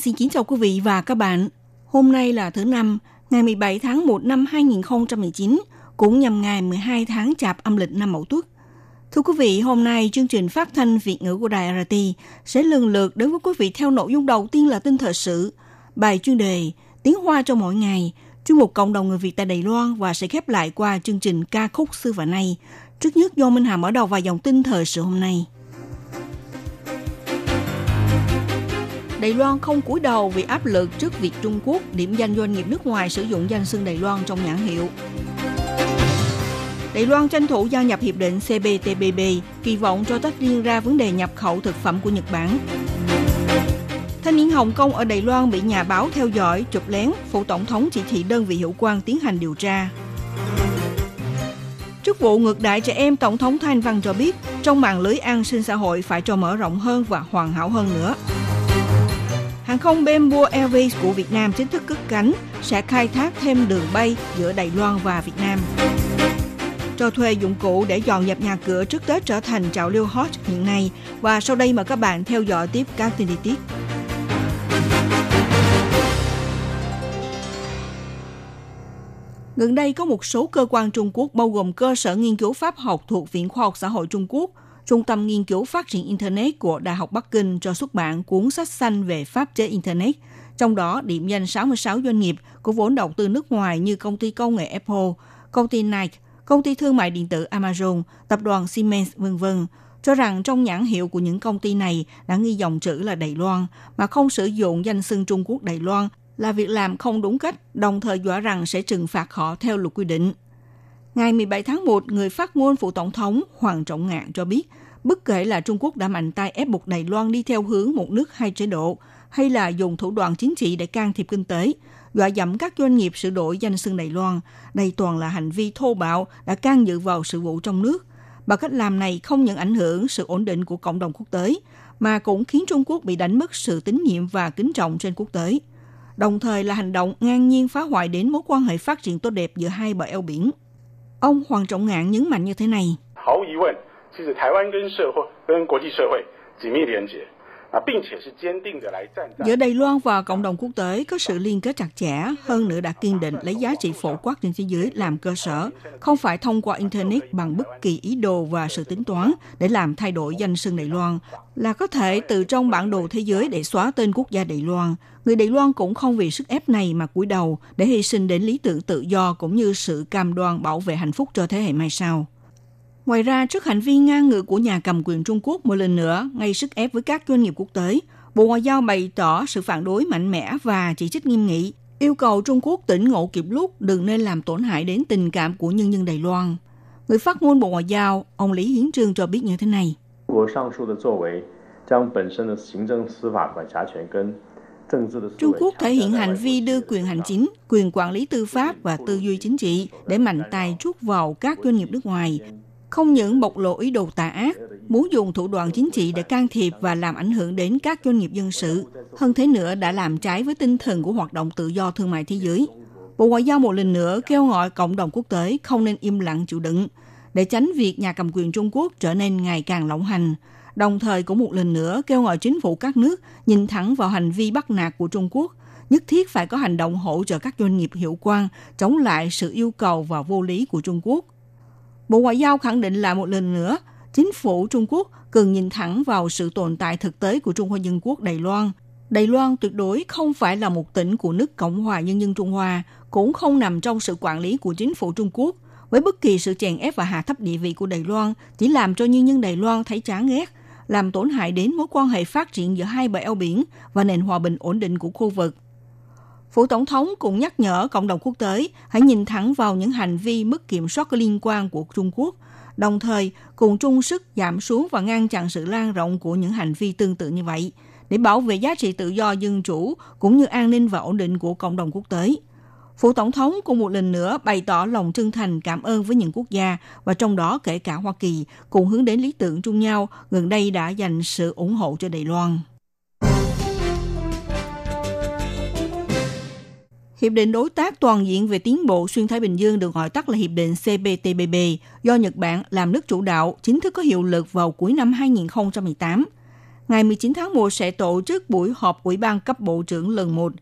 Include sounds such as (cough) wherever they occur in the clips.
xin kính chào quý vị và các bạn. Hôm nay là thứ năm, ngày 17 tháng 1 năm 2019, cũng nhằm ngày 12 tháng Chạp âm lịch năm Mậu Tuất. Thưa quý vị, hôm nay chương trình phát thanh Việt ngữ của Đài RT sẽ lần lượt đến với quý vị theo nội dung đầu tiên là tin thời sự, bài chuyên đề Tiếng Hoa cho mỗi ngày, chuyên mục cộng đồng người Việt tại Đài Loan và sẽ khép lại qua chương trình ca khúc xưa và nay. Trước nhất do Minh Hà mở đầu vài dòng tin thời sự hôm nay. Đài Loan không cúi đầu vì áp lực trước việc Trung Quốc điểm danh doanh nghiệp nước ngoài sử dụng danh xưng Đài Loan trong nhãn hiệu. Đài Loan tranh thủ gia nhập hiệp định CPTPP, kỳ vọng cho tách riêng ra vấn đề nhập khẩu thực phẩm của Nhật Bản. Thanh niên Hồng Kông ở Đài Loan bị nhà báo theo dõi, chụp lén, phụ tổng thống chỉ thị đơn vị hiệu quan tiến hành điều tra. Trước vụ ngược đại trẻ em, Tổng thống Thanh Văn cho biết trong mạng lưới an sinh xã hội phải cho mở rộng hơn và hoàn hảo hơn nữa. Hàng không Bamboo Airways của Việt Nam chính thức cất cánh, sẽ khai thác thêm đường bay giữa Đài Loan và Việt Nam. Cho thuê dụng cụ để dọn dẹp nhà cửa trước Tết trở thành trào lưu hot hiện nay và sau đây mời các bạn theo dõi tiếp các tin chi tiết. Gần đây có một số cơ quan Trung Quốc bao gồm cơ sở nghiên cứu pháp học thuộc Viện Khoa học Xã hội Trung Quốc, Trung tâm Nghiên cứu Phát triển Internet của Đại học Bắc Kinh cho xuất bản cuốn sách xanh về pháp chế Internet, trong đó điểm danh 66 doanh nghiệp có vốn đầu tư nước ngoài như công ty công nghệ Apple, công ty Nike, công ty thương mại điện tử Amazon, tập đoàn Siemens, v.v. cho rằng trong nhãn hiệu của những công ty này đã ghi dòng chữ là Đài Loan mà không sử dụng danh xưng Trung Quốc Đài Loan là việc làm không đúng cách, đồng thời dọa rằng sẽ trừng phạt họ theo luật quy định. Ngày 17 tháng 1, người phát ngôn phụ tổng thống Hoàng Trọng Ngạn cho biết, bất kể là Trung Quốc đã mạnh tay ép buộc Đài Loan đi theo hướng một nước hai chế độ, hay là dùng thủ đoạn chính trị để can thiệp kinh tế, dọa dẫm các doanh nghiệp sửa đổi danh xưng Đài Loan, đây toàn là hành vi thô bạo đã can dự vào sự vụ trong nước. và cách làm này không những ảnh hưởng sự ổn định của cộng đồng quốc tế, mà cũng khiến Trung Quốc bị đánh mất sự tín nhiệm và kính trọng trên quốc tế. Đồng thời là hành động ngang nhiên phá hoại đến mối quan hệ phát triển tốt đẹp giữa hai bờ eo biển. Ông Hoàng Trọng Ngạn nhấn mạnh như thế này. 毫无疑问，其实台湾跟社会、跟国际社会紧密连结。Giữa Đài Loan và cộng đồng quốc tế có sự liên kết chặt chẽ, hơn nữa đã kiên định lấy giá trị phổ quát trên thế giới làm cơ sở, không phải thông qua Internet bằng bất kỳ ý đồ và sự tính toán để làm thay đổi danh xưng Đài Loan, là có thể từ trong bản đồ thế giới để xóa tên quốc gia Đài Loan. Người Đài Loan cũng không vì sức ép này mà cúi đầu để hy sinh đến lý tưởng tự do cũng như sự cam đoan bảo vệ hạnh phúc cho thế hệ mai sau. Ngoài ra, trước hành vi ngang ngược của nhà cầm quyền Trung Quốc một lần nữa gây sức ép với các doanh nghiệp quốc tế, Bộ Ngoại giao bày tỏ sự phản đối mạnh mẽ và chỉ trích nghiêm nghị, yêu cầu Trung Quốc tỉnh ngộ kịp lúc đừng nên làm tổn hại đến tình cảm của nhân dân Đài Loan. Người phát ngôn Bộ Ngoại giao, ông Lý Hiến Trương cho biết như thế này. Trung Quốc thể hiện hành vi đưa quyền hành chính, quyền quản lý tư pháp và tư duy chính trị để mạnh tay trút vào các doanh nghiệp nước ngoài, không những bộc lộ ý đồ tà ác, muốn dùng thủ đoạn chính trị để can thiệp và làm ảnh hưởng đến các doanh nghiệp dân sự, hơn thế nữa đã làm trái với tinh thần của hoạt động tự do thương mại thế giới. Bộ Ngoại giao một lần nữa kêu gọi cộng đồng quốc tế không nên im lặng chịu đựng, để tránh việc nhà cầm quyền Trung Quốc trở nên ngày càng lộng hành, đồng thời cũng một lần nữa kêu gọi chính phủ các nước nhìn thẳng vào hành vi bắt nạt của Trung Quốc, nhất thiết phải có hành động hỗ trợ các doanh nghiệp hiệu quan chống lại sự yêu cầu và vô lý của Trung Quốc – Bộ Ngoại giao khẳng định lại một lần nữa, chính phủ Trung Quốc cần nhìn thẳng vào sự tồn tại thực tế của Trung Hoa Dân Quốc Đài Loan. Đài Loan tuyệt đối không phải là một tỉnh của nước Cộng hòa Nhân dân Trung Hoa, cũng không nằm trong sự quản lý của chính phủ Trung Quốc. Với bất kỳ sự chèn ép và hạ thấp địa vị của Đài Loan chỉ làm cho nhân dân Đài Loan thấy chán ghét, làm tổn hại đến mối quan hệ phát triển giữa hai bờ eo biển và nền hòa bình ổn định của khu vực. Phủ Tổng thống cũng nhắc nhở cộng đồng quốc tế hãy nhìn thẳng vào những hành vi mất kiểm soát có liên quan của Trung Quốc, đồng thời cùng chung sức giảm xuống và ngăn chặn sự lan rộng của những hành vi tương tự như vậy, để bảo vệ giá trị tự do dân chủ cũng như an ninh và ổn định của cộng đồng quốc tế. Phủ Tổng thống cũng một lần nữa bày tỏ lòng chân thành cảm ơn với những quốc gia và trong đó kể cả Hoa Kỳ cùng hướng đến lý tưởng chung nhau gần đây đã dành sự ủng hộ cho Đài Loan. Hiệp định Đối tác Toàn diện về tiến bộ xuyên Thái Bình Dương được gọi tắt là Hiệp định CPTPP do Nhật Bản làm nước chủ đạo chính thức có hiệu lực vào cuối năm 2018. Ngày 19 tháng 1 sẽ tổ chức buổi họp Ủy ban cấp bộ trưởng lần 1.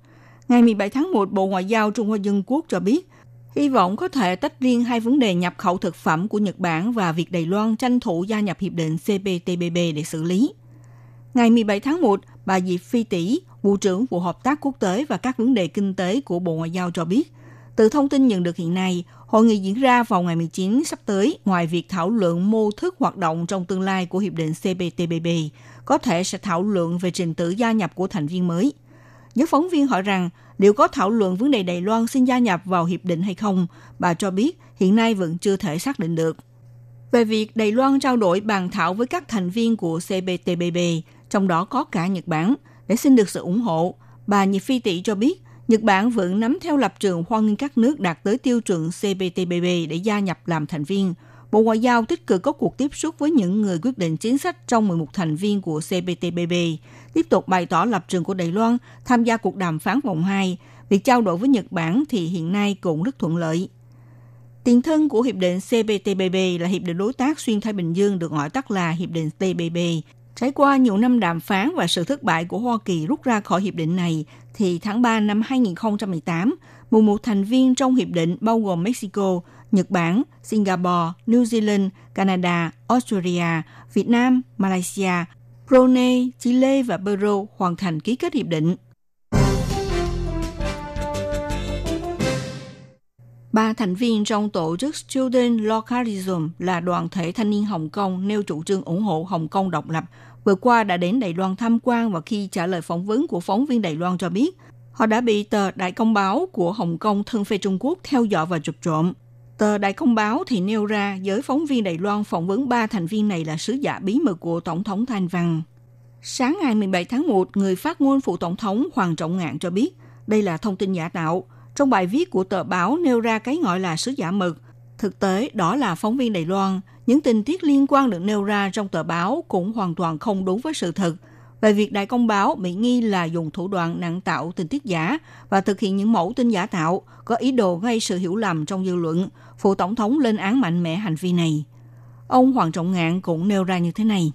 Ngày 17 tháng 1, Bộ Ngoại giao Trung Hoa Dân Quốc cho biết hy vọng có thể tách riêng hai vấn đề nhập khẩu thực phẩm của Nhật Bản và việc Đài Loan tranh thủ gia nhập Hiệp định CPTPP để xử lý. Ngày 17 tháng 1, bà Diệp Phi Tỷ, Vụ trưởng Vụ Hợp tác Quốc tế và các vấn đề kinh tế của Bộ Ngoại giao cho biết, từ thông tin nhận được hiện nay, hội nghị diễn ra vào ngày 19 sắp tới, ngoài việc thảo luận mô thức hoạt động trong tương lai của Hiệp định CPTPP, có thể sẽ thảo luận về trình tự gia nhập của thành viên mới. Giới phóng viên hỏi rằng liệu có thảo luận vấn đề Đài Loan xin gia nhập vào hiệp định hay không, bà cho biết hiện nay vẫn chưa thể xác định được. Về việc Đài Loan trao đổi bàn thảo với các thành viên của CPTPP, trong đó có cả Nhật Bản, để xin được sự ủng hộ. Bà Nhật Phi Tỷ cho biết, Nhật Bản vẫn nắm theo lập trường hoan nghênh các nước đạt tới tiêu chuẩn CPTPP để gia nhập làm thành viên. Bộ Ngoại giao tích cực có cuộc tiếp xúc với những người quyết định chính sách trong 11 thành viên của CPTPP, tiếp tục bày tỏ lập trường của Đài Loan tham gia cuộc đàm phán vòng 2. Việc trao đổi với Nhật Bản thì hiện nay cũng rất thuận lợi. Tiền thân của Hiệp định CPTPP là Hiệp định Đối tác Xuyên Thái Bình Dương được gọi tắt là Hiệp định TPP, Trải qua nhiều năm đàm phán và sự thất bại của Hoa Kỳ rút ra khỏi hiệp định này, thì tháng 3 năm 2018, 11 thành viên trong hiệp định bao gồm Mexico, Nhật Bản, Singapore, New Zealand, Canada, Australia, Việt Nam, Malaysia, Brunei, Chile và Peru hoàn thành ký kết hiệp định. Ba thành viên trong tổ chức Student Localism là đoàn thể thanh niên Hồng Kông nêu chủ trương ủng hộ Hồng Kông độc lập vừa qua đã đến Đài Loan tham quan và khi trả lời phỏng vấn của phóng viên Đài Loan cho biết, họ đã bị tờ Đại Công báo của Hồng Kông thân phê Trung Quốc theo dõi và chụp trộm. Tờ Đại Công báo thì nêu ra giới phóng viên Đài Loan phỏng vấn ba thành viên này là sứ giả bí mật của Tổng thống Thanh Văn. Sáng ngày 17 tháng 1, người phát ngôn phụ Tổng thống Hoàng Trọng Ngạn cho biết đây là thông tin giả tạo. Trong bài viết của tờ báo nêu ra cái gọi là sứ giả mật. Thực tế, đó là phóng viên Đài Loan những tình tiết liên quan được nêu ra trong tờ báo cũng hoàn toàn không đúng với sự thật về việc Đại Công báo bị nghi là dùng thủ đoạn nặng tạo tình tiết giả và thực hiện những mẫu tin giả tạo, có ý đồ gây sự hiểu lầm trong dư luận, phụ tổng thống lên án mạnh mẽ hành vi này. Ông Hoàng Trọng Ngạn cũng nêu ra như thế này.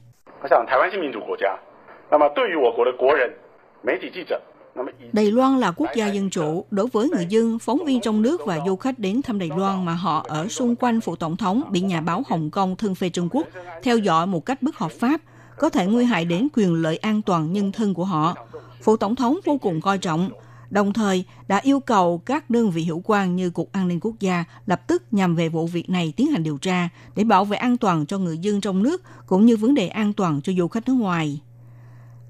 Đài Loan là quốc gia dân chủ. Đối với người dân, phóng viên trong nước và du khách đến thăm Đài Loan mà họ ở xung quanh Phụ tổng thống bị nhà báo Hồng Kông thân phê Trung Quốc theo dõi một cách bất hợp pháp, có thể nguy hại đến quyền lợi an toàn nhân thân của họ. Phụ tổng thống vô cùng coi trọng, đồng thời đã yêu cầu các đơn vị hữu quan như Cục An ninh Quốc gia lập tức nhằm về vụ việc này tiến hành điều tra để bảo vệ an toàn cho người dân trong nước cũng như vấn đề an toàn cho du khách nước ngoài.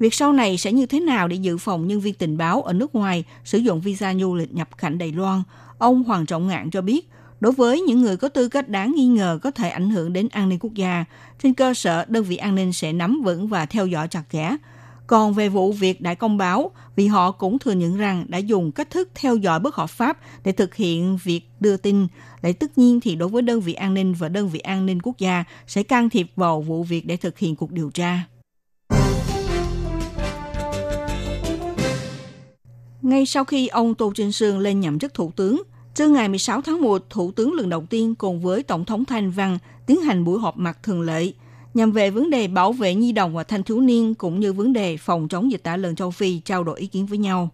Việc sau này sẽ như thế nào để dự phòng nhân viên tình báo ở nước ngoài sử dụng visa du lịch nhập cảnh Đài Loan? Ông Hoàng Trọng Ngạn cho biết, đối với những người có tư cách đáng nghi ngờ có thể ảnh hưởng đến an ninh quốc gia, trên cơ sở đơn vị an ninh sẽ nắm vững và theo dõi chặt chẽ. Còn về vụ việc đại công báo, vì họ cũng thừa nhận rằng đã dùng cách thức theo dõi bất hợp pháp để thực hiện việc đưa tin, lại tất nhiên thì đối với đơn vị an ninh và đơn vị an ninh quốc gia sẽ can thiệp vào vụ việc để thực hiện cuộc điều tra. Ngay sau khi ông Tô Trinh Sương lên nhậm chức thủ tướng, trưa ngày 16 tháng 1, Thủ tướng lần đầu tiên cùng với Tổng thống Thanh Văn tiến hành buổi họp mặt thường lệ nhằm về vấn đề bảo vệ nhi đồng và thanh thiếu niên cũng như vấn đề phòng chống dịch tả lợn châu Phi trao đổi ý kiến với nhau.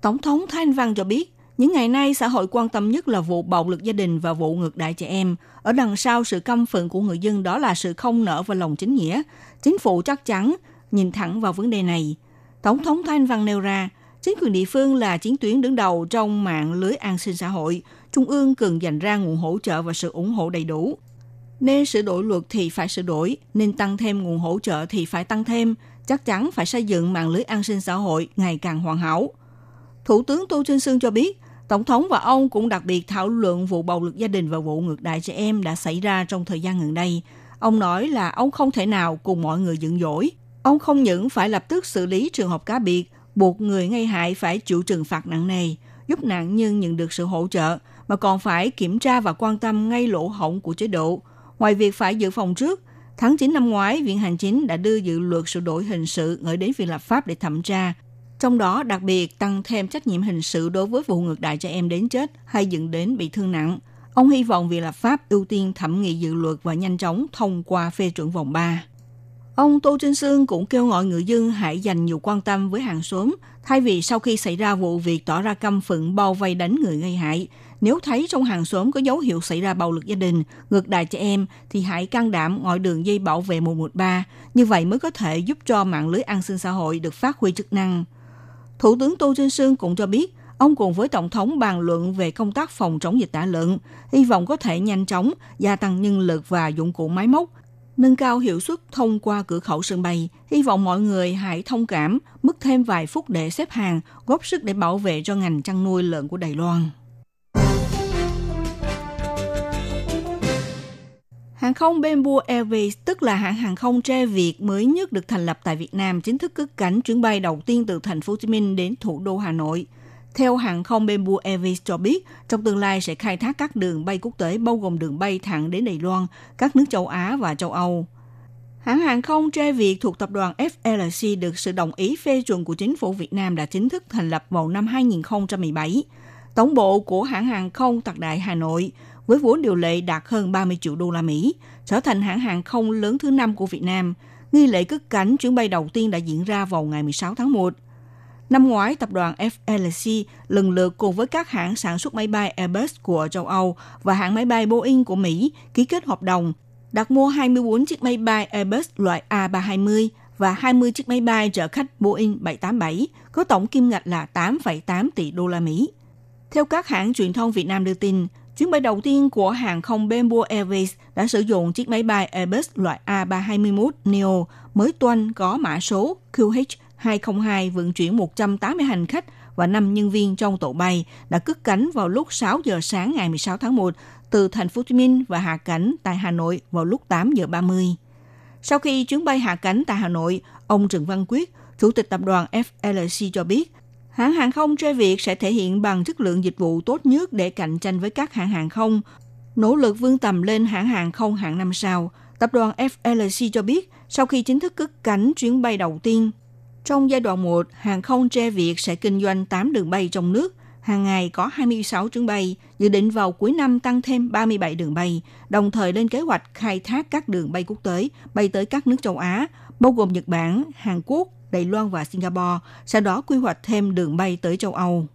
Tổng thống Thanh Văn cho biết, những ngày nay xã hội quan tâm nhất là vụ bạo lực gia đình và vụ ngược đại trẻ em. Ở đằng sau sự căm phẫn của người dân đó là sự không nở và lòng chính nghĩa. Chính phủ chắc chắn nhìn thẳng vào vấn đề này. Tổng thống Thanh Văn nêu ra, Chính quyền địa phương là chiến tuyến đứng đầu trong mạng lưới an sinh xã hội. Trung ương cần dành ra nguồn hỗ trợ và sự ủng hộ đầy đủ. Nên sửa đổi luật thì phải sửa đổi, nên tăng thêm nguồn hỗ trợ thì phải tăng thêm. Chắc chắn phải xây dựng mạng lưới an sinh xã hội ngày càng hoàn hảo. Thủ tướng Tô Trinh Sương cho biết, Tổng thống và ông cũng đặc biệt thảo luận vụ bạo lực gia đình và vụ ngược đại trẻ em đã xảy ra trong thời gian gần đây. Ông nói là ông không thể nào cùng mọi người dựng dỗi Ông không những phải lập tức xử lý trường hợp cá biệt, buộc người gây hại phải chịu trừng phạt nặng nề, giúp nạn nhân nhận được sự hỗ trợ, mà còn phải kiểm tra và quan tâm ngay lỗ hổng của chế độ. Ngoài việc phải dự phòng trước, tháng 9 năm ngoái, Viện Hành Chính đã đưa dự luật sửa đổi hình sự gửi đến Viện Lập pháp để thẩm tra. Trong đó đặc biệt tăng thêm trách nhiệm hình sự đối với vụ ngược đại trẻ em đến chết hay dẫn đến bị thương nặng. Ông hy vọng Viện Lập pháp ưu tiên thẩm nghị dự luật và nhanh chóng thông qua phê chuẩn vòng 3. Ông Tô Trinh Sương cũng kêu gọi người dân hãy dành nhiều quan tâm với hàng xóm, thay vì sau khi xảy ra vụ việc tỏ ra căm phẫn bao vây đánh người gây hại. Nếu thấy trong hàng xóm có dấu hiệu xảy ra bạo lực gia đình, ngược đài trẻ em, thì hãy can đảm gọi đường dây bảo vệ 113. Như vậy mới có thể giúp cho mạng lưới an sinh xã hội được phát huy chức năng. Thủ tướng Tô Trinh Sương cũng cho biết, ông cùng với Tổng thống bàn luận về công tác phòng chống dịch tả lợn, hy vọng có thể nhanh chóng gia tăng nhân lực và dụng cụ máy móc, nâng cao hiệu suất thông qua cửa khẩu sân bay. Hy vọng mọi người hãy thông cảm, mất thêm vài phút để xếp hàng, góp sức để bảo vệ cho ngành chăn nuôi lợn của Đài Loan. Hàng không Bamboo Airways, tức là hãng hàng không tre Việt mới nhất được thành lập tại Việt Nam, chính thức cất cánh chuyến bay đầu tiên từ thành phố Hồ Chí Minh đến thủ đô Hà Nội. Theo hãng không Bamboo Airways cho biết, trong tương lai sẽ khai thác các đường bay quốc tế bao gồm đường bay thẳng đến Đài Loan, các nước châu Á và châu Âu. Hãng hàng không tre Việt thuộc tập đoàn FLC được sự đồng ý phê chuẩn của chính phủ Việt Nam đã chính thức thành lập vào năm 2017. Tổng bộ của hãng hàng không Tạc Đại Hà Nội với vốn điều lệ đạt hơn 30 triệu đô la Mỹ, trở thành hãng hàng không lớn thứ năm của Việt Nam. Nghi lễ cất cánh chuyến bay đầu tiên đã diễn ra vào ngày 16 tháng 1. Năm ngoái, tập đoàn FLC lần lượt cùng với các hãng sản xuất máy bay Airbus của châu Âu và hãng máy bay Boeing của Mỹ ký kết hợp đồng đặt mua 24 chiếc máy bay Airbus loại A320 và 20 chiếc máy bay chở khách Boeing 787 có tổng kim ngạch là 8,8 tỷ đô la Mỹ. Theo các hãng truyền thông Việt Nam đưa tin, chuyến bay đầu tiên của hàng không Bamboo Airways đã sử dụng chiếc máy bay Airbus loại A321 Neo mới toanh có mã số QH 202 vận chuyển 180 hành khách và 5 nhân viên trong tổ bay đã cất cánh vào lúc 6 giờ sáng ngày 16 tháng 1 từ thành phố Hồ Chí Minh và hạ cánh tại Hà Nội vào lúc 8 giờ 30. Sau khi chuyến bay hạ cánh tại Hà Nội, ông Trần Văn Quyết, Chủ tịch tập đoàn FLC cho biết, hãng hàng không Tre Việt sẽ thể hiện bằng chất lượng dịch vụ tốt nhất để cạnh tranh với các hãng hàng không, nỗ lực vươn tầm lên hãng hàng không hạng năm sao. Tập đoàn FLC cho biết, sau khi chính thức cất cánh chuyến bay đầu tiên trong giai đoạn 1, hàng không Tre Việt sẽ kinh doanh 8 đường bay trong nước, hàng ngày có 26 chuyến bay, dự định vào cuối năm tăng thêm 37 đường bay, đồng thời lên kế hoạch khai thác các đường bay quốc tế bay tới các nước châu Á, bao gồm Nhật Bản, Hàn Quốc, Đài Loan và Singapore, sau đó quy hoạch thêm đường bay tới châu Âu.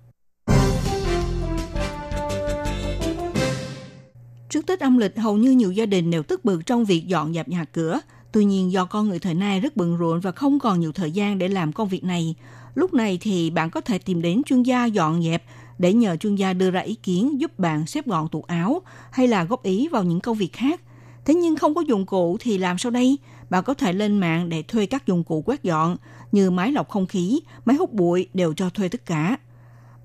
Trước Tết âm lịch, hầu như nhiều gia đình đều tức bực trong việc dọn dẹp nhà cửa, Tuy nhiên do con người thời nay rất bận rộn và không còn nhiều thời gian để làm công việc này, lúc này thì bạn có thể tìm đến chuyên gia dọn dẹp để nhờ chuyên gia đưa ra ý kiến giúp bạn xếp gọn tủ áo hay là góp ý vào những công việc khác. Thế nhưng không có dụng cụ thì làm sao đây? Bạn có thể lên mạng để thuê các dụng cụ quét dọn như máy lọc không khí, máy hút bụi đều cho thuê tất cả.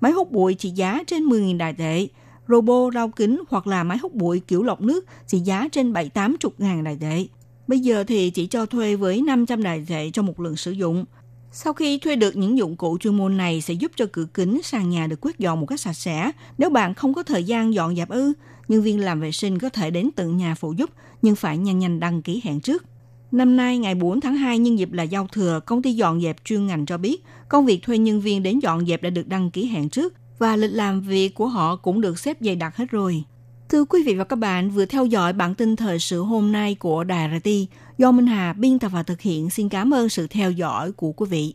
Máy hút bụi trị giá trên 10.000 đài tệ, robot rau kính hoặc là máy hút bụi kiểu lọc nước trị giá trên 7-80 ngàn đài tệ. Bây giờ thì chỉ cho thuê với 500 đài tệ cho một lần sử dụng. Sau khi thuê được những dụng cụ chuyên môn này sẽ giúp cho cửa kính sàn nhà được quét dọn một cách sạch sẽ. Nếu bạn không có thời gian dọn dẹp ư, nhân viên làm vệ sinh có thể đến tận nhà phụ giúp, nhưng phải nhanh nhanh đăng ký hẹn trước. Năm nay, ngày 4 tháng 2 nhân dịp là giao thừa, công ty dọn dẹp chuyên ngành cho biết công việc thuê nhân viên đến dọn dẹp đã được đăng ký hẹn trước và lịch làm việc của họ cũng được xếp dày đặc hết rồi. Thưa quý vị và các bạn, vừa theo dõi bản tin thời sự hôm nay của Đài RT do Minh Hà biên tập và thực hiện. Xin cảm ơn sự theo dõi của quý vị.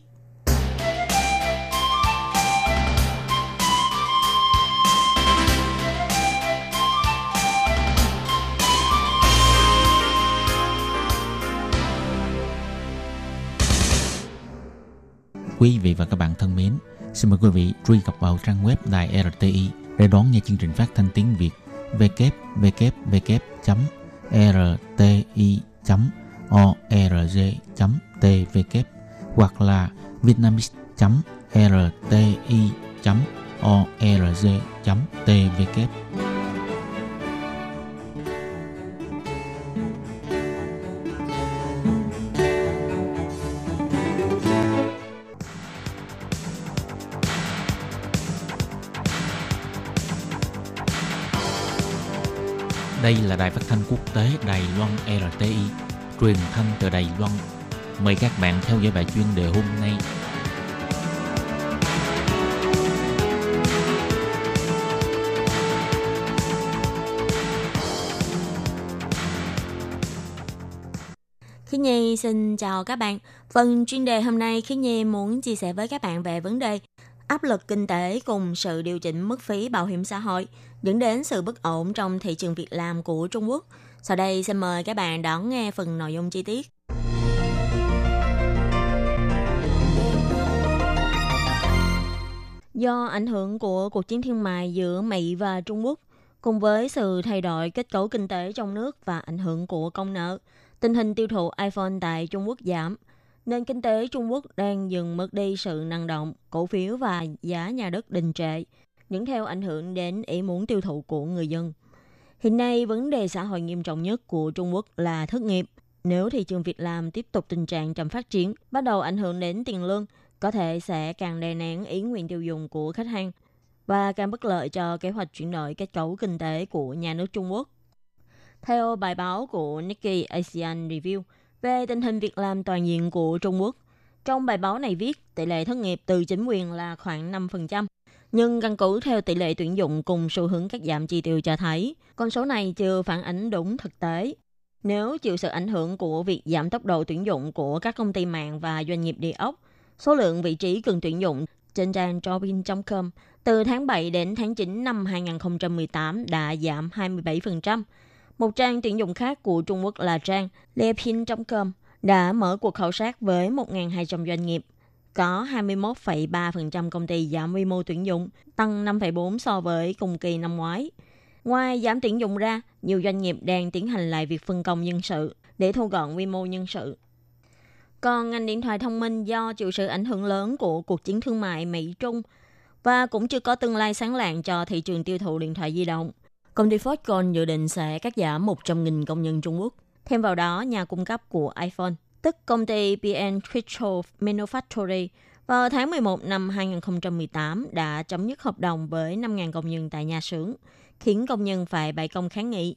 Quý vị và các bạn thân mến, xin mời quý vị truy cập vào trang web Đài RTI để đón nghe chương trình phát thanh tiếng Việt www.rti.org.tv hoặc là vietnamese.rti.org.tv Đây là đài phát thanh quốc tế Đài Loan RTI, truyền thanh từ Đài Loan. Mời các bạn theo dõi bài chuyên đề hôm nay. Khi Nhi xin chào các bạn. Phần chuyên đề hôm nay Khi Nhi muốn chia sẻ với các bạn về vấn đề áp lực kinh tế cùng sự điều chỉnh mức phí bảo hiểm xã hội dẫn đến sự bất ổn trong thị trường việc làm của Trung Quốc. Sau đây xin mời các bạn đón nghe phần nội dung chi tiết. Do ảnh hưởng của cuộc chiến thương mại giữa Mỹ và Trung Quốc, cùng với sự thay đổi kết cấu kinh tế trong nước và ảnh hưởng của công nợ, tình hình tiêu thụ iPhone tại Trung Quốc giảm – nền kinh tế Trung Quốc đang dừng mất đi sự năng động, cổ phiếu và giá nhà đất đình trệ, những theo ảnh hưởng đến ý muốn tiêu thụ của người dân. Hiện nay, vấn đề xã hội nghiêm trọng nhất của Trung Quốc là thất nghiệp. Nếu thị trường việc làm tiếp tục tình trạng chậm phát triển, bắt đầu ảnh hưởng đến tiền lương, có thể sẽ càng đè nén ý nguyện tiêu dùng của khách hàng và càng bất lợi cho kế hoạch chuyển đổi kết cấu kinh tế của nhà nước Trung Quốc. Theo bài báo của Nikkei Asian Review, về tình hình việc làm toàn diện của Trung Quốc. Trong bài báo này viết tỷ lệ thất nghiệp từ chính quyền là khoảng 5%, nhưng căn cứ theo tỷ lệ tuyển dụng cùng xu hướng cắt giảm chi tiêu cho thấy, con số này chưa phản ánh đúng thực tế. Nếu chịu sự ảnh hưởng của việc giảm tốc độ tuyển dụng của các công ty mạng và doanh nghiệp địa ốc, số lượng vị trí cần tuyển dụng trên trang jobin.com từ tháng 7 đến tháng 9 năm 2018 đã giảm 27%, một trang tuyển dụng khác của Trung Quốc là trang lepin.com đã mở cuộc khảo sát với 1.200 doanh nghiệp. Có 21,3% công ty giảm quy mô tuyển dụng, tăng 5,4 so với cùng kỳ năm ngoái. Ngoài giảm tuyển dụng ra, nhiều doanh nghiệp đang tiến hành lại việc phân công nhân sự để thu gọn quy mô nhân sự. Còn ngành điện thoại thông minh do chịu sự ảnh hưởng lớn của cuộc chiến thương mại Mỹ-Trung và cũng chưa có tương lai sáng lạng cho thị trường tiêu thụ điện thoại di động – Công ty Foxconn dự định sẽ cắt giảm 100.000 công nhân Trung Quốc. Thêm vào đó, nhà cung cấp của iPhone, tức công ty PN Crystal Manufacturing, vào tháng 11 năm 2018 đã chấm dứt hợp đồng với 5.000 công nhân tại nhà xưởng, khiến công nhân phải bày công kháng nghị.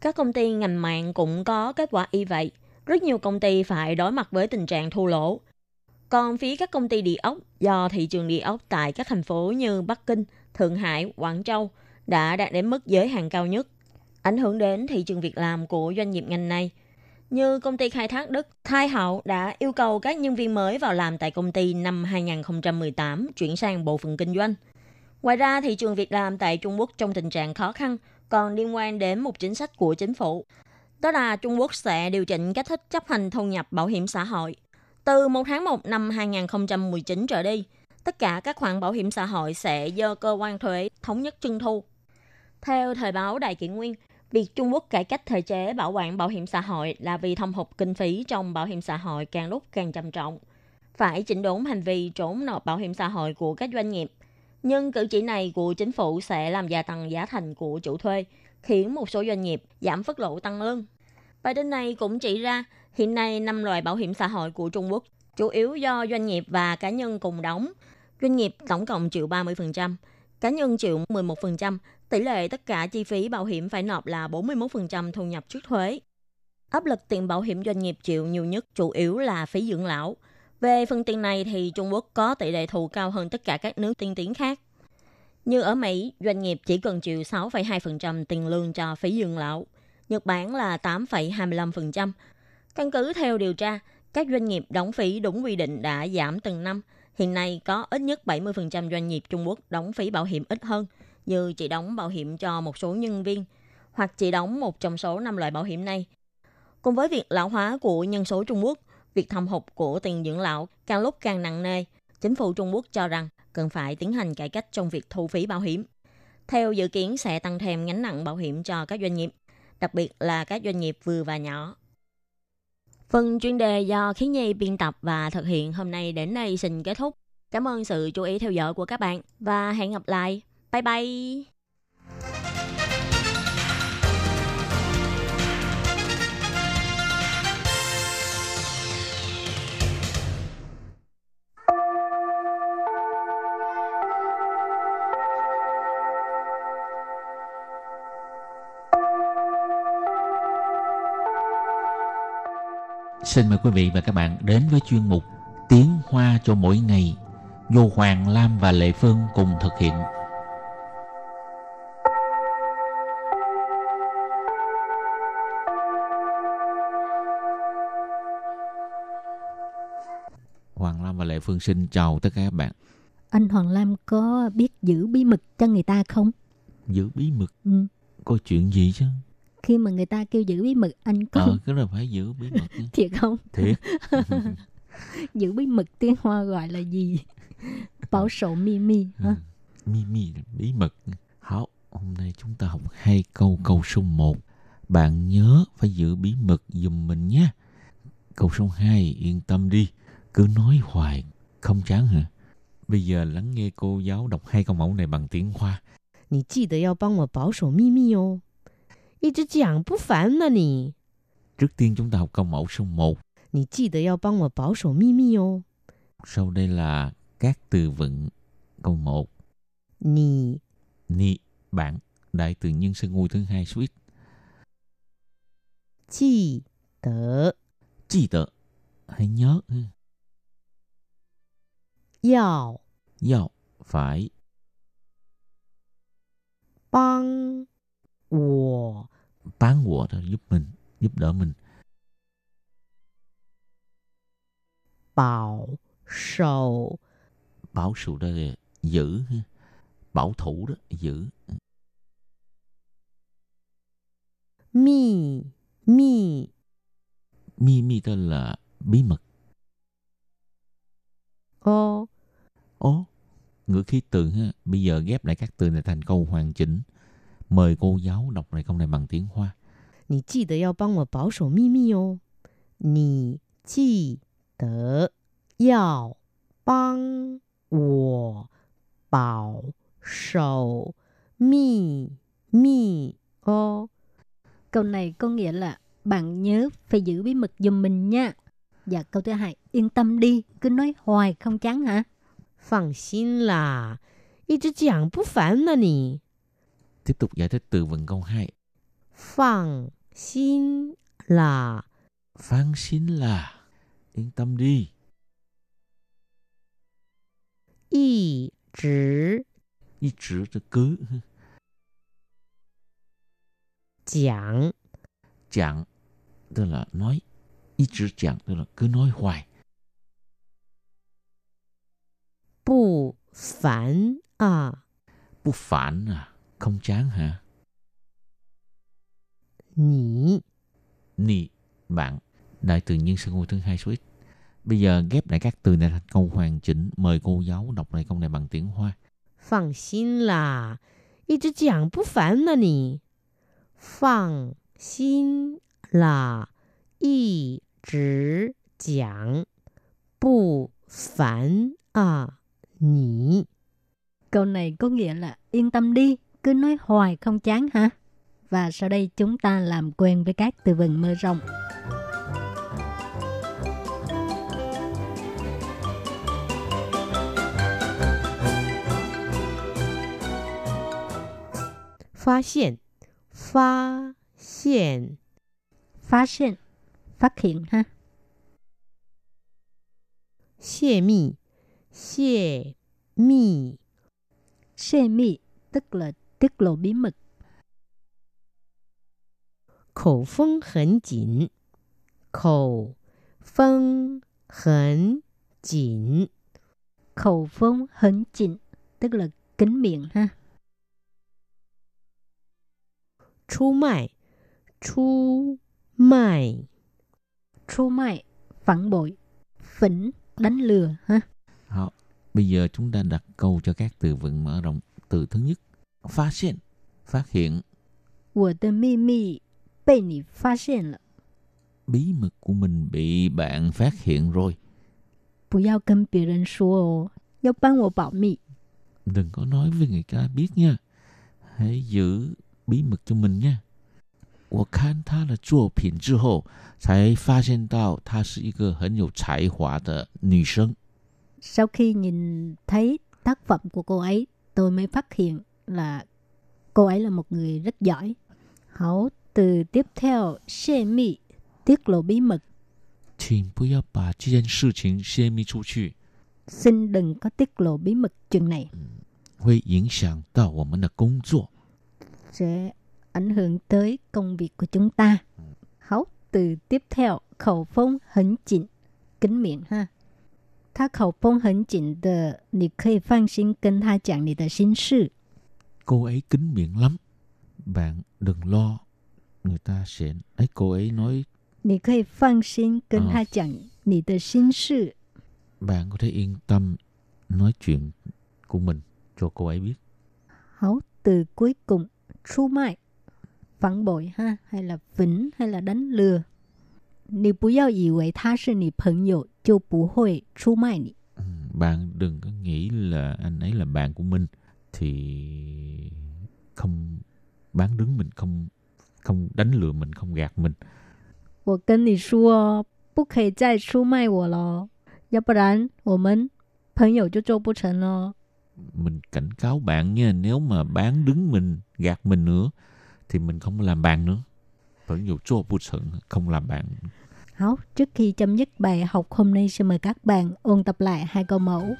Các công ty ngành mạng cũng có kết quả y vậy. Rất nhiều công ty phải đối mặt với tình trạng thua lỗ. Còn phía các công ty địa ốc, do thị trường địa ốc tại các thành phố như Bắc Kinh, Thượng Hải, Quảng Châu – đã đạt đến mức giới hạn cao nhất, ảnh hưởng đến thị trường việc làm của doanh nghiệp ngành này. Như công ty khai thác đất Thai Hậu đã yêu cầu các nhân viên mới vào làm tại công ty năm 2018 chuyển sang bộ phận kinh doanh. Ngoài ra, thị trường việc làm tại Trung Quốc trong tình trạng khó khăn còn liên quan đến một chính sách của chính phủ. Đó là Trung Quốc sẽ điều chỉnh cách thức chấp hành thu nhập bảo hiểm xã hội. Từ 1 tháng 1 năm 2019 trở đi, tất cả các khoản bảo hiểm xã hội sẽ do cơ quan thuế thống nhất trưng thu. Theo thời báo Đại Kỷ Nguyên, việc Trung Quốc cải cách thể chế bảo quản bảo hiểm xã hội là vì thâm hụt kinh phí trong bảo hiểm xã hội càng lúc càng trầm trọng. Phải chỉnh đốn hành vi trốn nộp bảo hiểm xã hội của các doanh nghiệp. Nhưng cử chỉ này của chính phủ sẽ làm gia tăng giá thành của chủ thuê, khiến một số doanh nghiệp giảm phất lộ tăng lương. Bài tin này cũng chỉ ra, hiện nay năm loại bảo hiểm xã hội của Trung Quốc chủ yếu do doanh nghiệp và cá nhân cùng đóng. Doanh nghiệp tổng cộng chịu 30%, cá nhân chịu 11%, tỷ lệ tất cả chi phí bảo hiểm phải nộp là 41% thu nhập trước thuế. Áp lực tiền bảo hiểm doanh nghiệp chịu nhiều nhất chủ yếu là phí dưỡng lão. Về phần tiền này thì Trung Quốc có tỷ lệ thù cao hơn tất cả các nước tiên tiến khác. Như ở Mỹ, doanh nghiệp chỉ cần chịu 6,2% tiền lương cho phí dưỡng lão. Nhật Bản là 8,25%. Căn cứ theo điều tra, các doanh nghiệp đóng phí đúng quy định đã giảm từng năm. Hiện nay có ít nhất 70% doanh nghiệp Trung Quốc đóng phí bảo hiểm ít hơn – như chỉ đóng bảo hiểm cho một số nhân viên hoặc chỉ đóng một trong số năm loại bảo hiểm này. Cùng với việc lão hóa của nhân số Trung Quốc, việc thâm hụt của tiền dưỡng lão càng lúc càng nặng nề, chính phủ Trung Quốc cho rằng cần phải tiến hành cải cách trong việc thu phí bảo hiểm. Theo dự kiến sẽ tăng thêm gánh nặng bảo hiểm cho các doanh nghiệp, đặc biệt là các doanh nghiệp vừa và nhỏ. Phần chuyên đề do Khí Nhi biên tập và thực hiện hôm nay đến đây xin kết thúc. Cảm ơn sự chú ý theo dõi của các bạn và hẹn gặp lại. Bye bye. Xin mời quý vị và các bạn đến với chuyên mục Tiếng Hoa cho mỗi ngày do Hoàng Lam và Lệ Phương cùng thực hiện. Hoàng Lam và Lệ Phương xin chào tất cả các bạn. Anh Hoàng Lam có biết giữ bí mật cho người ta không? Giữ bí mật? Ừ. Có chuyện gì chứ? Khi mà người ta kêu giữ bí mật, anh có... Ờ, cái là phải giữ bí mật. Chứ. (laughs) Thiệt không? Thiệt. (laughs) giữ bí mật tiếng Hoa gọi là gì? Bảo sổ mi mi. Ừ. Mi mi là bí mật. Hảo, hôm nay chúng ta học hai câu câu số 1. Bạn nhớ phải giữ bí mật giùm mình nhé. Câu số 2, yên tâm đi. Cứ nói hoài, không chán hả? Bây giờ lắng nghe cô giáo đọc hai câu mẫu này bằng tiếng Hoa. 你记得要帮我保守秘密哦， 一直讲不烦了你。 Trước tiên chúng ta học câu mẫu số 1. 你记得要帮我保守秘密哦。 Sau đây là các từ vựng. Câu 1. 你 Ni, bạn. Đại từ nhân xưng ngôi thứ hai số ít. 记得 Chi tờ. Hãy nhớ. ha. 要 Dạo. Phải. 帮 我 tán của đó giúp mình giúp đỡ mình. Bảo sầu. Bảo sầu đây là giữ bảo thủ đó giữ. Mi mi. Mi mi tên là bí mật. Ô ô ngữ khí từ ha. Bây giờ ghép lại các từ này thành câu hoàn chỉnh Mời cô giáo đọc lại câu này bằng tiếng Hoa. 你记得要帮我保守秘密哦。你记得要帮我保守秘密哦。 Câu này có nghĩa là bạn nhớ phải giữ bí mật giùm mình nha. Và câu thứ hai, yên tâm đi, cứ nói hoài không chán hả? 放心啦，一直讲不烦了你。 tiếp tục giải thích từ vựng câu 2. Phang xin là Phang xin là Yên tâm đi. Y trứ Y trứ là cứ. Giảng Giảng tức là nói. Y trứ giảng tức là cứ nói hoài. Bù phản à Bù phản à không chán hả? Nhỉ. Nì, bạn. Đại từ nhân sân ngôi thứ hai số ít. Bây giờ ghép lại các từ này thành câu hoàn chỉnh. Mời cô giáo đọc lại câu này bằng tiếng Hoa. Phẳng xin là. Ý chứ chẳng bú phản là nì. Phẳng xin là. Ý chứ chẳng bú phản à nì. Câu này có nghĩa là yên tâm đi, cứ nói hoài không chán hả? Và sau đây chúng ta làm quen với các từ vựng mơ rộng. 发现，发现， Phát hiện, phát hiện ha. 泄密，泄密， Xê mi, tức là tiết lộ bí mật. Khẩu phong hẳn chỉnh Khẩu phong hẳn chỉnh Khẩu phong hẳn chỉnh tức là kính miệng ha. Chu mại Chu mại Chu mại phản bội phỉnh đánh lừa ha. Họ bây giờ chúng ta đặt câu cho các từ vựng mở rộng từ thứ nhất phát hiện, phát hiện, 我的秘密被你发现了， bí mật của mình bị bạn phát hiện rồi. 不要跟别人说哦，要帮我保密。 Đừng có nói với người ta biết nha. Hãy giữ bí mật cho mình nha. 我看她的作品之后，才发现到她是一个很有才华的女生。 Sau khi nhìn thấy tác phẩm của cô ấy, tôi mới phát hiện là cô ấy là một người rất giỏi. Hảo, từ tiếp theo, xê mi, tiết lộ bí mật. 请不要把这件事情泄密出去， Xin đừng có tiết lộ bí mật chuyện này, 会影响到我们的工作。 sẽ ảnh hưởng tới công việc của chúng ta. Hảo, từ tiếp theo, khẩu phong hấn chỉnh, kính miệng ha. 他口风很紧的，你可以放心跟他讲你的心事。 Cô ấy kín miệng lắm, bạn đừng lo. Người ta sẽ ấy cô ấy nói 你可以放心跟他讲你的心事。 bạn có thể yên tâm nói chuyện của mình cho cô ấy biết. Hảo, từ cuối cùng, chu mai, phản bội ha, hay là vĩnh, hay là đánh lừa. 你不要以为他是你朋友就不会出卖你。 Ừ, Bạn đừng có nghĩ là anh ấy là bạn của mình thì không bán đứng mình không không đánh lừa mình không gạt mình 我跟你说，不可以再出卖我了，要不然我们朋友就做不成了。 mình cảnh cáo bạn nha nếu mà bán đứng mình gạt mình nữa thì mình không làm bạn nữa vẫn dù cho bu sận không làm bạn Hảo, trước khi chấm dứt bài học hôm nay, xin mời các bạn ôn tập lại hai câu mẫu.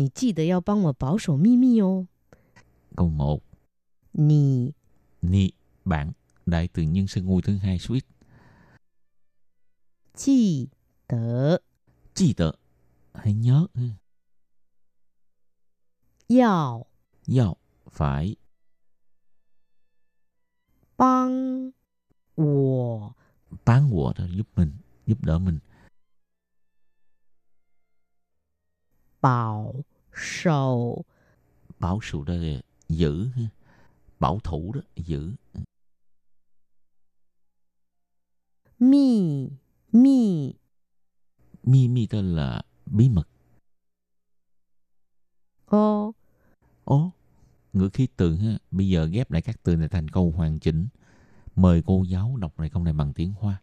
你记得要帮我保守秘密哦。 câu một 你 ni bạn đại từ nhân xưng ngôi thứ hai suýt 记得 chi tờ hãy nhớ ha. 要 Giao phải 帮我 bán của đó giúp mình giúp đỡ mình 保 守 bảo sự đó là giữ ha. bảo thủ đó giữ 秘密 mi mi đó là bí mật 哦。 ố ngữ khí từ ha bây giờ ghép lại các từ này thành câu hoàn chỉnh mời cô giáo đọc lại câu này bằng tiếng hoa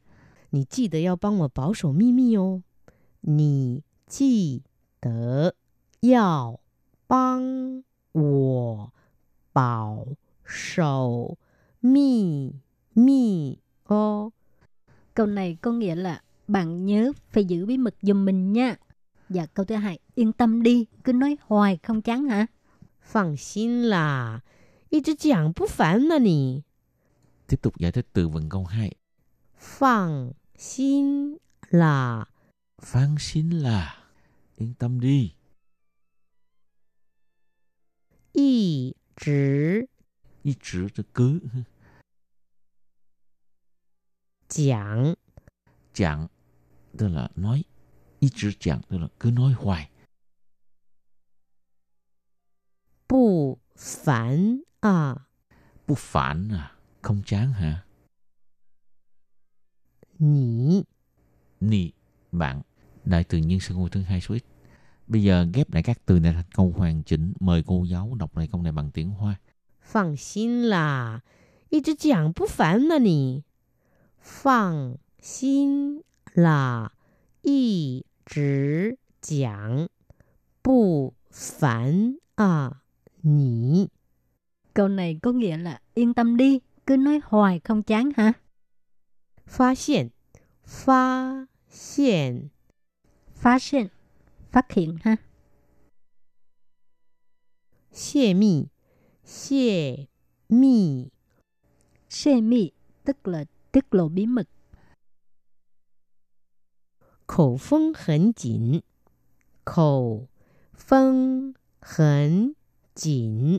你记得要帮我保守秘密哦。你记得 要帮我保守秘密哦。 Câu này có nghĩa là bạn nhớ phải giữ bí mật giùm mình nha. Và câu thứ hai, yên tâm đi, cứ nói hoài không chán hả? 放心啦，一直讲不烦呢你。 tiếp tục giải thích từ vựng câu 2放心啦， phán xin là yên tâm đi 一直 ý chữ cho cứ ha. 讲 chẳng tức là nói ý chữ chẳng tức là cứ nói hoài 不烦啊。 不phản à không chán hả 你 nì bạn đại từ nhân xưng ngôi thứ hai số ít Bây giờ ghép lại các từ này thành câu hoàn chỉnh. Mời cô giáo đọc lại câu này bằng tiếng Hoa. Phẳng xin là. Ý chứ chẳng bút phản mà nì. Phẳng xin là. Ý chứ chẳng bút phản à nhỉ. Câu này có nghĩa là yên tâm đi, cứ nói hoài không chán hả? Phát hiện, phát hiện, phát hiện phát hiện ha. Xie mi, xie mi. Xie mi tức là tiết lộ bí mật. Khẩu phong hẳn chỉnh. Khẩu phong hẳn chỉnh.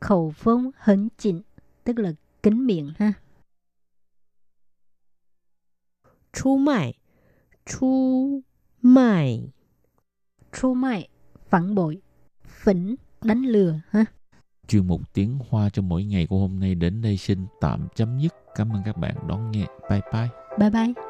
Khẩu phong hẳn chỉnh tức là kính miệng ha. Chu mại, chu mại. Tru mai, phản bội, phỉnh, đánh lừa ha. chuyên mục tiếng hoa cho mỗi ngày của hôm nay đến đây xin tạm chấm dứt cảm ơn các bạn đón nghe bye bye Bye bye.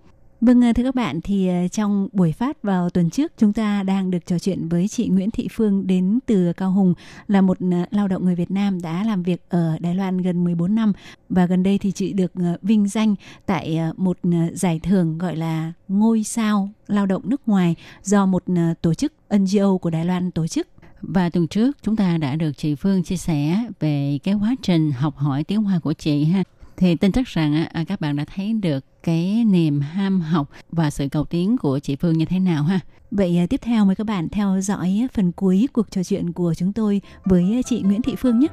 Vâng, ờ, thưa các bạn, thì ờ, trong buổi phát vào tuần trước, chúng ta đang được trò chuyện với chị Nguyễn Thị Phương đến từ Cao Hùng, là một ờ, lao động người Việt Nam đã làm việc ở Đài Loan gần 14 năm. Và gần đây thì chị được vinh danh tại một giải thưởng gọi là Ngôi sao lao động nước ngoài do một tổ chức NGO của Đài Loan tổ chức. Và tuần trước chúng ta đã được chị Phương chia sẻ về cái quá trình học hỏi tiếng Hoa của chị ha. Thì tin chắc rằng á, à, các bạn đã thấy được cái niềm ham học và sự cầu tiến của chị Phương như thế nào ha. Vậy ờ, tiếp theo mời các bạn theo dõi phần cuối cuộc trò chuyện của chúng tôi với ờ, chị Nguyễn Thị Phương nhé.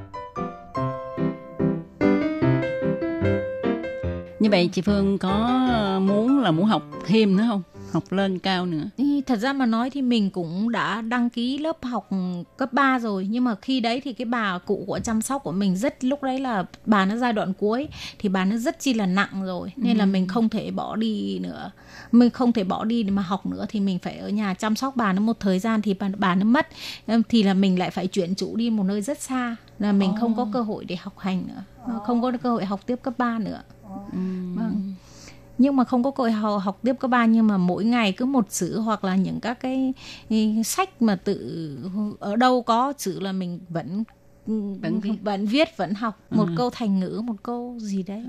Như vậy chị Phương có muốn là muốn học thêm nữa không? Học lên cao nữa. Thật ra mà nói thì mình cũng đã đăng ký lớp học cấp 3 rồi. Nhưng mà khi đấy thì cái bà cụ của chăm sóc của mình rất lúc đấy là bà nó giai đoạn cuối thì bà nó rất chi là nặng rồi. Nên là mình không thể bỏ đi nữa. Mình không thể bỏ đi để mà học nữa thì mình phải ở nhà chăm sóc bà nó một thời gian thì bà, bà nó mất. Thì là mình lại phải chuyển chủ đi một nơi rất xa là mình không có cơ hội để học hành nữa. Không có cơ hội học tiếp cấp 3 nữa. Vâng nhưng mà không có cơ hội học, tiếp cấp ba nhưng mà mỗi ngày cứ một chữ hoặc là những các cái ý, sách mà tự ở đâu có chữ là mình vẫn Vẫn viết. vẫn viết vẫn học một Ừ. câu thành ngữ một câu gì đấy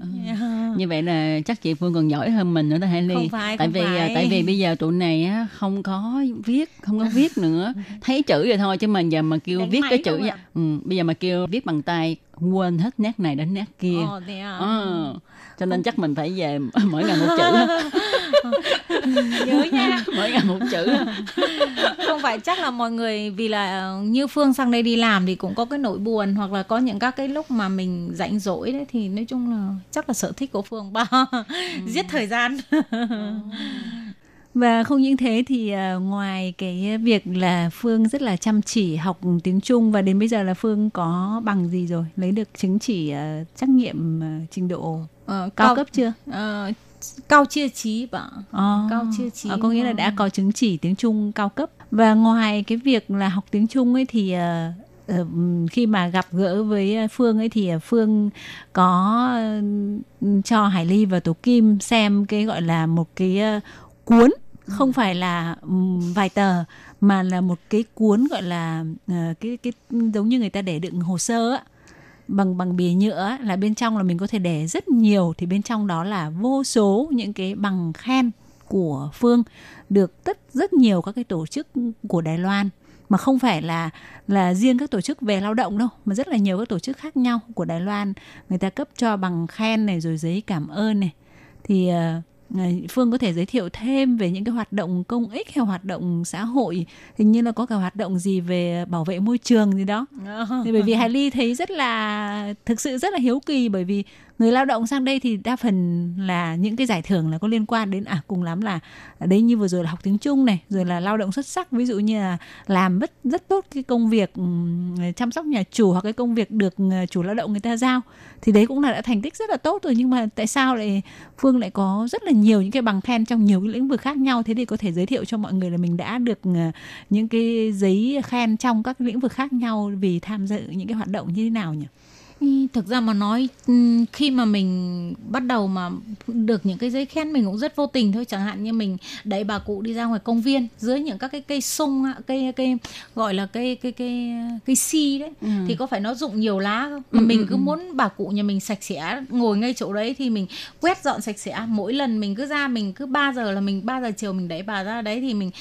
Như vậy là chắc chị Phương còn giỏi hơn mình nữa đó Hải Ly. Không phải, tại không vì à, phải. tại vì bây giờ tụi này á không có viết, không có viết nữa. (laughs) Thấy chữ rồi thôi chứ mà giờ mà kêu Đánh viết cái chữ à? Ừ, bây giờ mà kêu viết bằng tay quên hết nét này đến nét kia. À? Cho nên chắc mình phải về (laughs) mỗi ngày một chữ. (laughs) nhớ nha (laughs) mỗi ngày một chữ. không phải chắc là mọi người vì là ờ, như phương sang đây đi làm thì cũng có cái nỗi buồn hoặc là có những các cái lúc mà mình rảnh rỗi đấy thì nói chung là chắc là sở thích của phương ba giết thời gian Và không những thế thì ờ, ngoài cái việc là Phương rất là chăm chỉ học tiếng Trung và đến bây giờ là Phương có bằng gì rồi? Lấy được chứng chỉ ờ, trắc nghiệm trình độ Ờ, cao cấp chưa? Ờ, cao chia trí bạn Ờ, cao chia trí ờ, có nghĩa là đã có chứng chỉ tiếng Trung cao cấp. Và ngoài cái việc là học tiếng Trung ấy thì ừm, khi mà gặp gỡ với Phương ấy thì Phương có ờ, cho Hải Ly và Tố Kim xem cái gọi là một cái cuốn. Không phải là ừm, vài tờ mà là một cái cuốn gọi là cái cái giống như người ta để đựng hồ sơ á bằng bằng bìa nhựa là bên trong là mình có thể để rất nhiều thì bên trong đó là vô số những cái bằng khen của Phương được tất rất nhiều các cái tổ chức của Đài Loan. Mà không phải là là riêng các tổ chức về lao động đâu mà rất là nhiều các tổ chức khác nhau của Đài Loan. Người ta cấp cho bằng khen này rồi giấy cảm ơn này. Thì uh, Phương có thể giới thiệu thêm về những cái hoạt động công ích hay hoạt động xã hội? Hình như là có cả hoạt động gì về bảo vệ môi trường gì đó. Thì bởi vì Hải Ly thấy rất là thực sự rất là hiếu kỳ bởi vì người lao động sang đây thì đa phần là những cái giải thưởng là có liên quan đến à cùng lắm là ở đây như vừa rồi là học tiếng Trung này, rồi là lao động xuất sắc, ví dụ như là làm rất rất tốt cái công việc chăm sóc nhà chủ hoặc cái công việc được ờ, chủ lao động người ta giao thì đấy cũng là đã thành tích rất là tốt rồi nhưng mà tại sao lại Phương lại có rất là nhiều những cái bằng khen trong nhiều cái lĩnh vực khác nhau thế thì có thể giới thiệu cho mọi người là mình đã được ờ, những cái giấy khen trong các lĩnh vực khác nhau vì tham dự những cái hoạt động như thế nào nhỉ? Ừ, thực ra mà nói ừm, khi mà mình bắt đầu mà được những cái giấy khen mình cũng rất vô tình thôi chẳng hạn như mình đẩy bà cụ đi ra ngoài công viên dưới những các cái cây sung cây cây gọi là cây cây cây cây si đấy Ừ. thì có phải nó rụng nhiều lá không mà Ừ, mình ừ, cứ ừ. muốn bà cụ nhà mình sạch sẽ ngồi ngay chỗ đấy thì mình quét dọn sạch sẽ mỗi lần mình cứ ra mình cứ 3 giờ là mình 3 giờ chiều mình đẩy bà ra đấy thì mình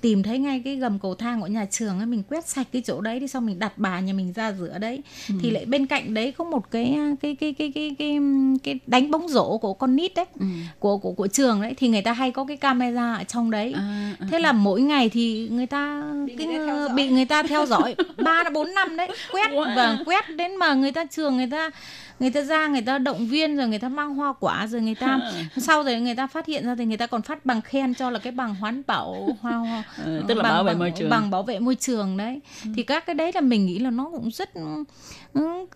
tìm thấy ngay cái gầm cầu thang của nhà trường ấy mình quét sạch cái chỗ đấy đi xong mình đặt bà nhà mình ra rửa đấy Ừ. thì lại bên cạnh đấy có một cái cái cái cái cái cái cái đánh bóng rổ của con nít đấy Ừ. của của của trường đấy thì người ta hay có cái camera ở trong đấy. À, à, thế là mỗi ngày thì người ta bị, người ta, theo bị người ta theo dõi. Ba đến bốn năm đấy quét và quét đến mà người ta trường người ta người ta ra người ta động viên rồi người ta mang hoa quả rồi người ta (laughs) sau rồi người ta phát hiện ra thì người ta còn phát bằng khen cho là cái bằng hoán bảo hoa, hoa (laughs) Ừ, tức là bằng- bảo vệ bằng- môi trường. bằng bảo vệ môi trường đấy thì các cái đấy là mình nghĩ là nó cũng rất ừ,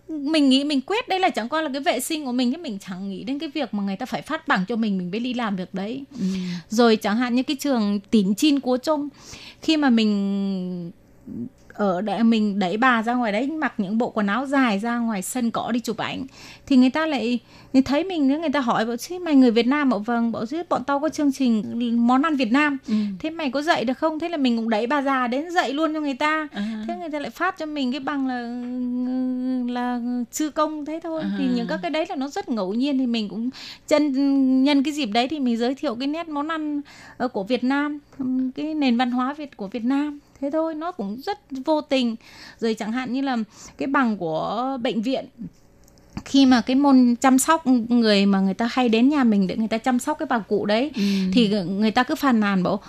mình nghĩ mình quét đây là chẳng qua là cái vệ sinh của mình chứ mình chẳng nghĩ đến cái việc mà người ta phải phát bằng cho mình mình mới đi làm việc đấy Ừ. rồi chẳng hạn như cái trường tín chin cúa trông khi mà mình ở để mình đẩy bà ra ngoài đấy mặc những bộ quần áo dài ra ngoài sân cỏ đi chụp ảnh. Thì người ta lại người thấy mình người ta hỏi bảo chứ mày người Việt Nam bảo vâng bảo chứ bọn tao có chương trình món ăn Việt Nam. Ừ. thế mày có dạy được không? Thế là mình cũng đẩy bà già đến dạy luôn cho người ta. À. thế người ta lại phát cho mình cái bằng là là sư công thế thôi. Thì À. những các cái đấy là nó rất ngẫu nhiên. Thì mình cũng chân nhân cái dịp đấy thì mình giới thiệu cái nét món ăn ờ, của Việt Nam cái nền văn hóa Việt của Việt Nam thế thôi nó cũng rất vô tình rồi chẳng hạn như là cái bằng của bệnh viện khi mà cái môn chăm sóc người mà người ta hay đến nhà mình để người ta chăm sóc cái bà cụ đấy Ừ. thì người ta cứ phàn nàn bảo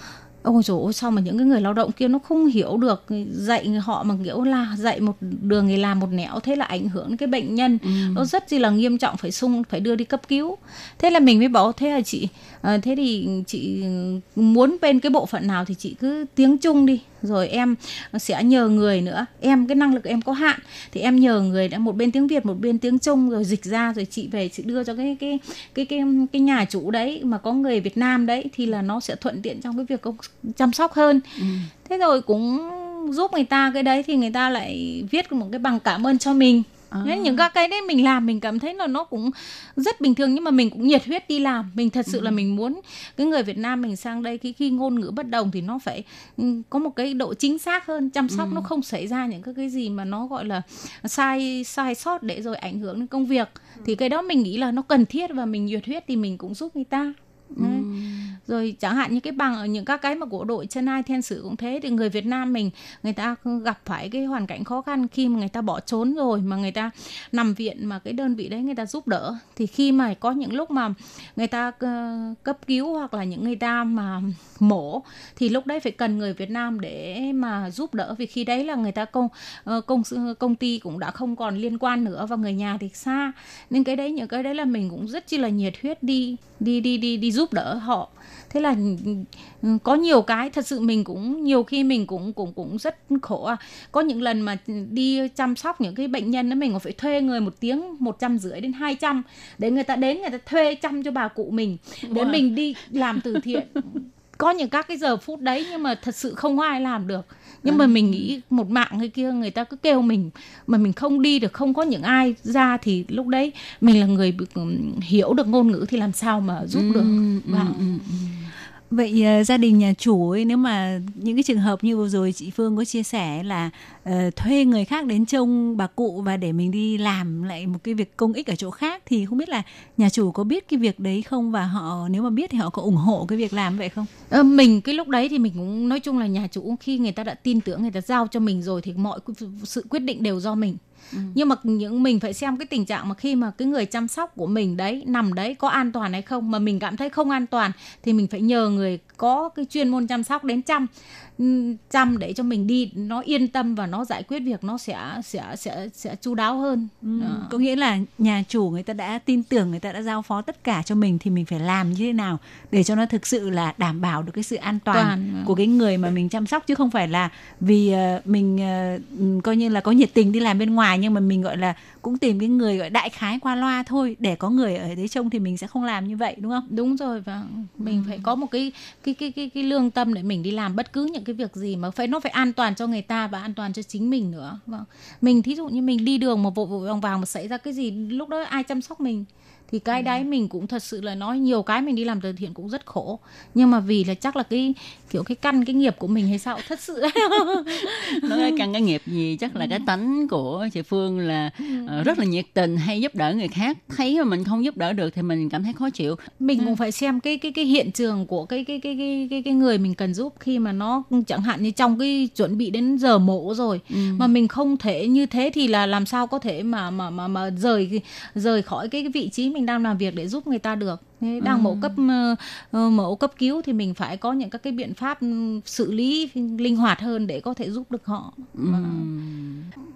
ôi dồi ôi sao mà những cái người lao động kia nó không hiểu được dạy họ mà kiểu là dạy một đường thì làm một nẻo thế là ảnh hưởng đến cái bệnh nhân Ừ. nó rất chi là nghiêm trọng phải sung phải đưa đi cấp cứu thế là mình mới bảo thế là chị à, thế thì chị muốn bên cái bộ phận nào thì chị cứ tiếng trung đi rồi em sẽ nhờ người nữa. Em cái năng lực em có hạn. Thì em nhờ người đã một bên tiếng việt một bên tiếng trung rồi dịch ra rồi chị về chị đưa cho cái cái cái cái cái nhà chủ đấy. Mà có người việt nam đấy thì là nó sẽ thuận tiện trong cái việc chăm sóc hơn. Ừ. thế rồi cũng giúp người ta cái đấy thì người ta lại viết một cái bằng cảm ơn cho mình À. Nên những các cái đấy mình làm mình cảm thấy là nó cũng rất bình thường nhưng mà mình cũng nhiệt huyết đi làm. Mình thật sự là mình muốn cái người Việt Nam mình sang đây khi khi ngôn ngữ bất đồng thì nó phải ừ, có một cái độ chính xác hơn chăm sóc nó không xảy ra những cái cái gì mà nó gọi là sai sai sót để rồi ảnh hưởng đến công việc. Thì cái đó mình nghĩ là nó cần thiết và mình nhiệt huyết thì mình cũng giúp người ta. Đấy rồi chẳng hạn như cái bằng ở những các cái mà của đội chân ai thiên sử cũng thế, thì người Việt Nam mình, người ta gặp phải cái hoàn cảnh khó khăn khi mà người ta bỏ trốn rồi, mà người ta nằm viện, mà cái đơn vị đấy người ta giúp đỡ. Thì khi mà có những lúc mà người ta ờ, cấp cứu hoặc là những người ta mà mổ, thì lúc đấy phải cần người Việt Nam để mà giúp đỡ. Vì khi đấy là người ta công ờ, công công ty cũng đã không còn liên quan nữa và người nhà thì xa. Nên cái đấy, những cái đấy là mình cũng rất chi là nhiệt huyết đi đi đi đi đi giúp đỡ họ thế là ừ, có nhiều cái thật sự mình cũng nhiều khi mình cũng cũng cũng rất khổ à. có những lần mà đi chăm sóc những cái bệnh nhân đó mình còn phải thuê người một tiếng một trăm rưỡi đến 200 để người ta đến người ta thuê chăm cho bà cụ mình để Wow. mình đi làm từ thiện có những các cái giờ phút đấy nhưng mà thật sự không có ai làm được nhưng mà mình nghĩ một mạng cái kia người ta cứ kêu mình mà mình không đi được không có những ai ra thì lúc đấy mình là người ừm, hiểu được ngôn ngữ thì làm sao mà giúp được Ừ, ừ, Vâng. ừ, ừ. Vậy uh, gia đình nhà chủ ấy nếu mà những cái trường hợp như vừa rồi chị Phương có chia sẻ là uh, thuê người khác đến trông bà cụ và để mình đi làm lại một cái việc công ích ở chỗ khác thì không biết là nhà chủ có biết cái việc đấy không và họ nếu mà biết thì họ có ủng hộ cái việc làm vậy không? Ờ, mình cái lúc đấy thì mình cũng nói chung là nhà chủ khi người ta đã tin tưởng người ta giao cho mình rồi thì mọi sự quyết định đều do mình Ừ. nhưng mà những, mình phải xem cái tình trạng mà khi mà cái người chăm sóc của mình đấy, nằm đấy có an toàn hay không, mà mình cảm thấy không an toàn thì mình phải nhờ người có cái chuyên môn chăm sóc đến chăm chăm để cho mình đi nó yên tâm và nó giải quyết việc nó sẽ sẽ sẽ sẽ chu đáo hơn. Ờ. Có nghĩa là nhà chủ người ta đã tin tưởng người ta đã giao phó tất cả cho mình thì mình phải làm như thế nào để cho nó thực sự là đảm bảo được cái sự an toàn Toàn, ừ. của cái người mà mình chăm sóc. Chứ không phải là vì ờ, mình ờ, ừm, coi như là có nhiệt tình đi làm bên ngoài nhưng mà mình gọi là cũng tìm cái người gọi đại khái qua loa thôi. Để có người ở đấy trông thì mình sẽ không làm như vậy đúng không? Đúng rồi và mình phải có một cái cái cái cái cái lương tâm để mình đi làm bất cứ những cái việc gì mà phải, nó phải an toàn cho người ta và an toàn cho chính mình nữa. Vâng. Mình thí dụ như mình đi đường mà vội vội vàng vàng mà xảy ra cái gì, lúc đó ai chăm sóc mình? Thì cái đấy mình cũng thật sự là nói nhiều cái mình đi làm từ thiện cũng rất khổ. Nhưng mà vì là chắc là cái kiểu cái căn cái nghiệp của mình hay sao thật sự. (laughs) Nói căn cái nghiệp gì chắc là cái tánh của chị Phương là uh, rất là nhiệt tình hay giúp đỡ người khác. Thấy mà mình không giúp đỡ được thì mình cảm thấy khó chịu. Mình cũng phải xem cái cái cái hiện trường của cái cái cái cái cái cái người mình cần giúp khi mà nó chẳng hạn như trong cái chuẩn bị đến giờ mổ rồi ừ. mà mình không thể như thế thì là làm sao có thể mà mà mà mà rời rời khỏi cái, cái vị trí mình đang làm việc để giúp người ta được Thế đang ừ. mổ cấp uh, mổ cấp cứu thì mình phải có những các cái biện pháp xử lý linh hoạt hơn để có thể giúp được họ. Ừ.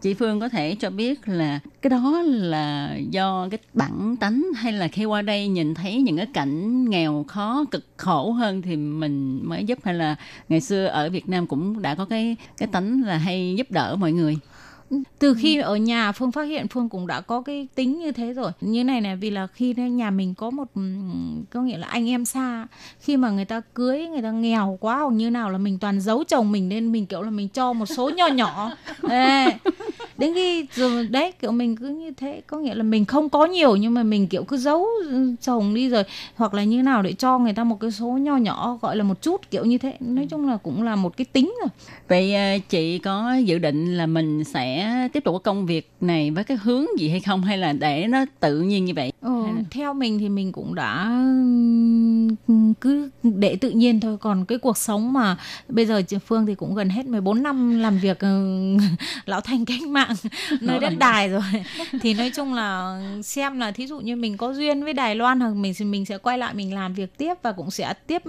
Chị Phương có thể cho biết là cái đó là do cái bản tánh hay là khi qua đây nhìn thấy những cái cảnh nghèo khó cực khổ hơn thì mình mới giúp hay là ngày xưa ở Việt Nam cũng đã có cái cái tánh là hay giúp đỡ mọi người từ khi ở nhà phương phát hiện phương cũng đã có cái tính như thế rồi. Như này này vì là khi nhà mình có một có nghĩa là anh em xa khi mà người ta cưới người ta nghèo quá hoặc như nào là mình toàn giấu chồng mình nên mình kiểu là mình cho một số nhỏ nhỏ. Ê, đến khi rồi đấy kiểu mình cứ như thế có nghĩa là mình không có nhiều nhưng mà mình kiểu cứ giấu chồng đi rồi hoặc là như nào để cho người ta một cái số nho nhỏ gọi là một chút kiểu như thế. Nói chung là cũng là một cái tính rồi. Vậy ờ, chị có dự định là mình sẽ tiếp tục cái công việc này với cái hướng gì hay không? Hay là để nó tự nhiên như vậy? Ừ, theo mình thì mình cũng đã cứ để tự nhiên thôi. Còn cái cuộc sống mà bây giờ chị Phương thì cũng gần hết 14 năm làm việc ừ, (laughs) lão thành cách mạng (laughs) nơi đất đài rồi. (laughs) Thì nói chung là xem là thí dụ như mình có duyên với Đài Loan hoặc mình mình sẽ quay lại mình làm việc tiếp và cũng sẽ tiếp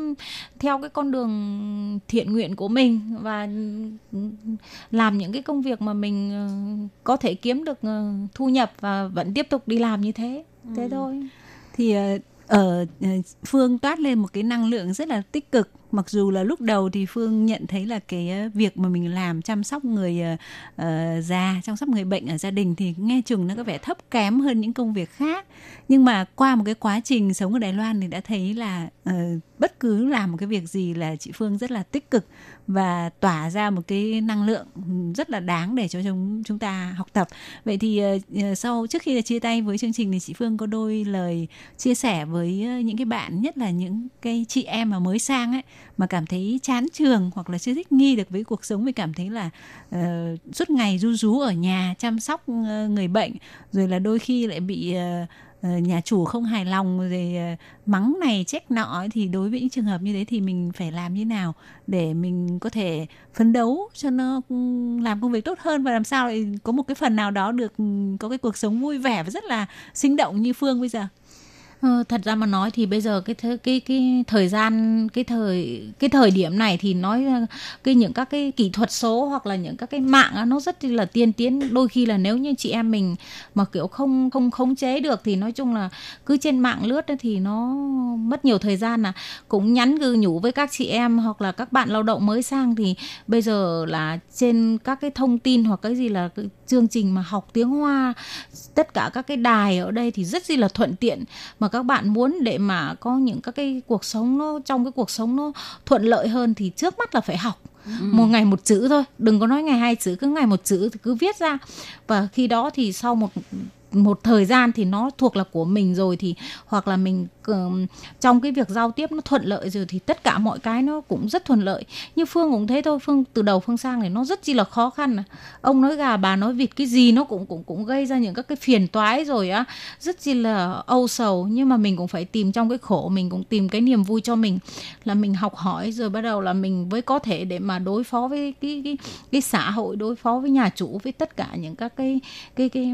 theo cái con đường thiện nguyện của mình và làm những cái công việc mà mình ờ, có thể kiếm được ờ, thu nhập và vẫn tiếp tục đi làm như thế. Thế ừ. thôi. Thì ờ, ở phương toát lên một cái năng lượng rất là tích cực. Mặc dù là lúc đầu thì phương nhận thấy là cái ờ, việc mà mình làm chăm sóc người uh, già chăm sóc người bệnh ở gia đình thì nghe chừng nó có vẻ thấp kém hơn những công việc khác. Nhưng mà qua một cái quá trình sống ở đài loan thì đã thấy là uh, bất cứ làm một cái việc gì là chị phương rất là tích cực và tỏa ra một cái năng lượng rất là đáng để cho chúng chúng ta học tập. Vậy thì ờ, ờ, sau trước khi chia tay với chương trình thì chị phương có đôi lời chia sẻ với ờ, những cái bạn nhất là những cái chị em mà mới sang ấy mà cảm thấy chán trường hoặc là chưa thích nghi được với cuộc sống vì cảm thấy là uh, suốt ngày du rú ở nhà chăm sóc người bệnh rồi là đôi khi lại bị uh, Ờ, nhà chủ không hài lòng rồi ờ, mắng này, trách nọ thì đối với những trường hợp như thế thì mình phải làm như nào để mình có thể phấn đấu cho nó làm công việc tốt hơn và làm sao lại có một cái phần nào đó được có cái cuộc sống vui vẻ và rất là sinh động như phương bây giờ? Ờ, thật ra mà nói thì bây giờ cái th- cái cái thời gian cái thời cái thời điểm này thì nói ờ, cái những các cái kỹ thuật số hoặc là những các cái mạng nó rất là tiên tiến. Đôi khi là nếu như chị em mình mà kiểu không không khống chế được thì nói chung là cứ trên mạng lướt thì nó mất nhiều thời gian là cũng nhắn gừ nhủ với các chị em hoặc là các bạn lao động mới sang thì bây giờ là trên các cái thông tin hoặc cái gì là chương trình mà học tiếng Hoa. Tất cả các cái đài ở đây thì rất là thuận tiện mà các bạn muốn để mà có những các cái cuộc sống nó trong cái cuộc sống nó thuận lợi hơn thì trước mắt là phải học. Ừ. một ngày một chữ thôi đừng có nói ngày hai chữ cứ ngày một chữ thì cứ viết ra. Và khi đó thì sau một một thời gian thì nó thuộc là của mình rồi thì hoặc là mình trong cái việc giao tiếp nó thuận lợi rồi thì tất cả mọi cái nó cũng rất thuận lợi. Như phương cũng thế thôi phương từ đầu phương sang này nó rất chi là khó khăn ông nói gà bà nói vịt cái gì nó cũng cũng cũng gây ra những các cái phiền toái rồi á. Rất chi là âu sầu nhưng mà mình cũng phải tìm trong cái khổ mình cũng tìm cái niềm vui cho mình. Là mình học hỏi rồi bắt đầu là mình mới có thể để mà đối phó với cái cái cái xã hội đối phó với nhà chủ với tất cả những các cái cái cái,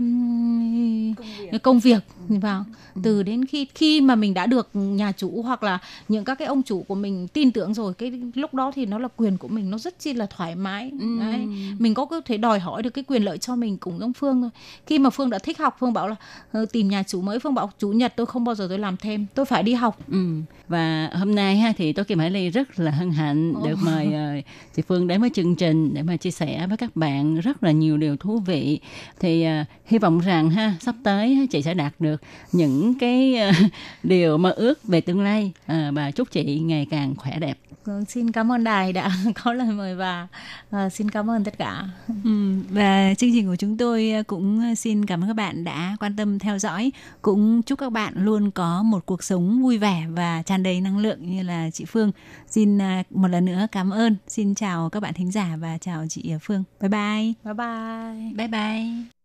cái cái công việc. Vào từ đến khi khi mà mình đã được nhà chủ hoặc là những các cái ông chủ của mình tin tưởng rồi cái lúc đó thì nó là quyền của mình nó rất chi là thoải mái Ừ. Đấy. mình có thể đòi hỏi được cái quyền lợi cho mình cũng giống phương thôi khi mà phương đã thích học phương bảo là "Ờ, tìm nhà chủ mới phương bảo chủ nhật tôi không bao giờ tôi làm thêm tôi phải đi học Ừ. Và hôm nay ha thì tôi Kim Hải Ly rất là hân hạnh được mời ờ, chị Phương đến với chương trình để mà chia sẻ với các bạn rất là nhiều điều thú vị. Thì ờ, hy vọng rằng ha sắp tới ha, chị sẽ đạt được những cái ờ, điều mơ ước về tương lai Ờ, và chúc chị ngày càng khỏe đẹp. Vâng, xin cảm ơn đài đã (laughs) có lời mời và ờ, xin cảm ơn tất cả Ừ, và chương trình của chúng tôi cũng xin cảm ơn các bạn đã quan tâm theo dõi. Cũng chúc các bạn luôn có một cuộc sống vui vẻ và tràn đầy năng lượng như là chị Phương. Xin à, một lần nữa cảm ơn. Xin chào các bạn thính giả và chào chị Phương. Bye bye. bye bye Bye bye.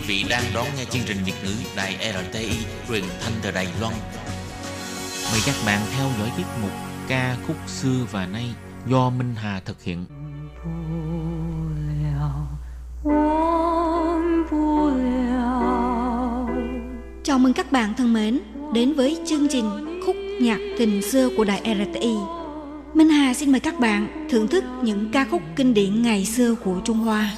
Quý vị đang đón nghe chương trình Việt ngữ Đài RTI truyền thanh từ Đài Loan. Mời các bạn theo dõi tiết mục ca khúc xưa và nay do Minh Hà thực hiện. 不了, Chào mừng các bạn thân mến đến với chương trình khúc nhạc tình xưa của Đài RTI. Minh Hà xin mời các bạn thưởng thức những ca khúc kinh điển ngày xưa của Trung Hoa.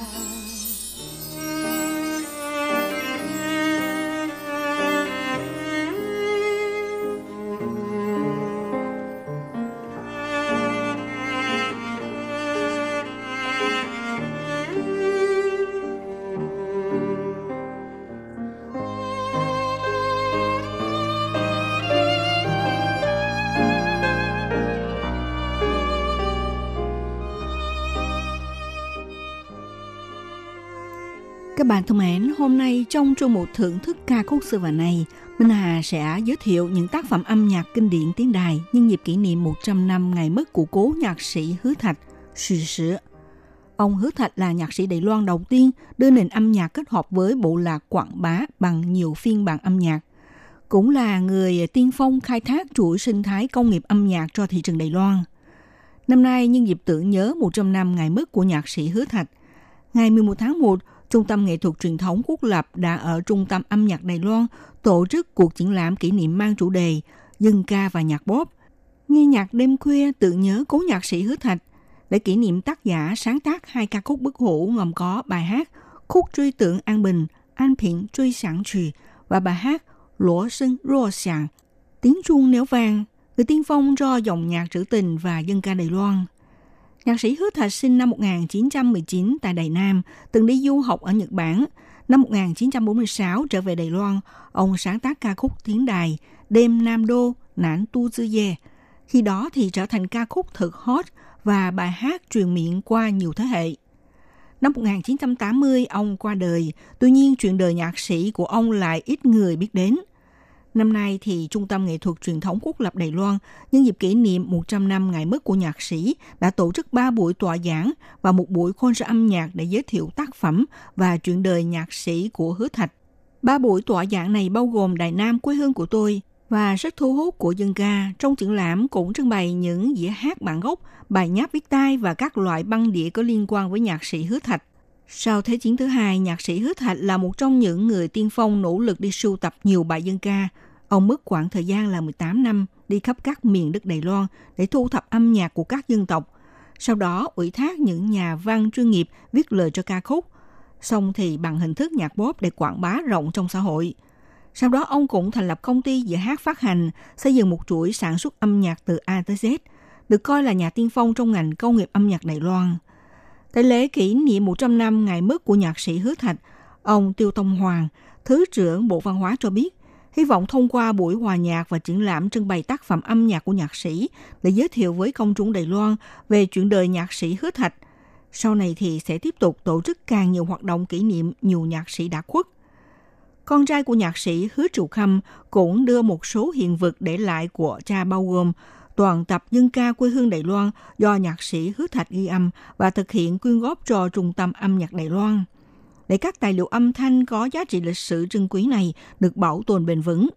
Bạn thân mến, hôm nay trong chương mục thưởng thức ca khúc xưa và này, Minh Hà sẽ giới thiệu những tác phẩm âm nhạc kinh điển tiếng đài nhân dịp kỷ niệm 100 năm ngày mất của cố nhạc sĩ Hứa Thạch, sư sữa Ông Hứa Thạch là nhạc sĩ Đài Loan đầu tiên đưa nền âm nhạc kết hợp với bộ lạc quảng bá bằng nhiều phiên bản âm nhạc. Cũng là người tiên phong khai thác chuỗi sinh thái công nghiệp âm nhạc cho thị trường Đài Loan. Năm nay, nhân dịp tưởng nhớ 100 năm ngày mất của nhạc sĩ Hứa Thạch, ngày 11 tháng 1, Trung tâm Nghệ thuật Truyền thống Quốc lập đã ở Trung tâm Âm nhạc Đài Loan tổ chức cuộc triển lãm kỷ niệm mang chủ đề Dân ca và nhạc bóp. Nghe nhạc đêm khuya tự nhớ cố nhạc sĩ Hứa Thạch để kỷ niệm tác giả sáng tác hai ca khúc bất hủ gồm có bài hát Khúc truy tượng An Bình, An Phiện truy sẵn trì và bài hát Lỗ Sưng rô sàng, tiếng chuông néo vang, người tiên phong cho dòng nhạc trữ tình và dân ca Đài Loan. Nhạc sĩ Hứa Thạch sinh năm 1919 tại Đài Nam, từng đi du học ở Nhật Bản. Năm 1946 trở về Đài Loan, ông sáng tác ca khúc tiếng đài Đêm Nam Đô, Nản Tu Dư Dê. Khi đó thì trở thành ca khúc thực hot và bài hát truyền miệng qua nhiều thế hệ. Năm 1980, ông qua đời, tuy nhiên chuyện đời nhạc sĩ của ông lại ít người biết đến. Năm nay thì Trung tâm Nghệ thuật Truyền thống Quốc lập Đài Loan nhân dịp kỷ niệm 100 năm ngày mất của nhạc sĩ đã tổ chức 3 buổi tọa giảng và một buổi concert âm nhạc để giới thiệu tác phẩm và chuyện đời nhạc sĩ của Hứa Thạch. Ba buổi tọa giảng này bao gồm Đài Nam quê hương của tôi và rất thu hút của dân ca. Trong triển lãm cũng trưng bày những dĩa hát bản gốc, bài nháp viết tay và các loại băng đĩa có liên quan với nhạc sĩ Hứa Thạch. Sau Thế chiến thứ hai, nhạc sĩ Hứa Thạch là một trong những người tiên phong nỗ lực đi sưu tập nhiều bài dân ca. Ông mất khoảng thời gian là 18 năm đi khắp các miền đất Đài Loan để thu thập âm nhạc của các dân tộc. Sau đó ủy thác những nhà văn chuyên nghiệp viết lời cho ca khúc. Xong thì bằng hình thức nhạc bóp để quảng bá rộng trong xã hội. Sau đó ông cũng thành lập công ty dĩa hát phát hành, xây dựng một chuỗi sản xuất âm nhạc từ A tới Z, được coi là nhà tiên phong trong ngành công nghiệp âm nhạc Đài Loan. Tại lễ kỷ niệm 100 năm ngày mất của nhạc sĩ Hứa Thạch, ông Tiêu Tông Hoàng, Thứ trưởng Bộ Văn hóa cho biết, hy vọng thông qua buổi hòa nhạc và triển lãm trưng bày tác phẩm âm nhạc của nhạc sĩ để giới thiệu với công chúng Đài Loan về chuyện đời nhạc sĩ Hứa Thạch, Sau này thì sẽ tiếp tục tổ chức càng nhiều hoạt động kỷ niệm nhiều nhạc sĩ đã khuất. Con trai của nhạc sĩ Hứa Trụ Khâm cũng đưa một số hiện vật để lại của cha bao gồm toàn tập dân ca quê hương Đài Loan do nhạc sĩ Hứa Thạch ghi âm và thực hiện quyên góp cho Trung tâm âm nhạc Đài Loan. Để các tài liệu âm thanh có giá trị lịch sử trân quý này được bảo tồn bền vững.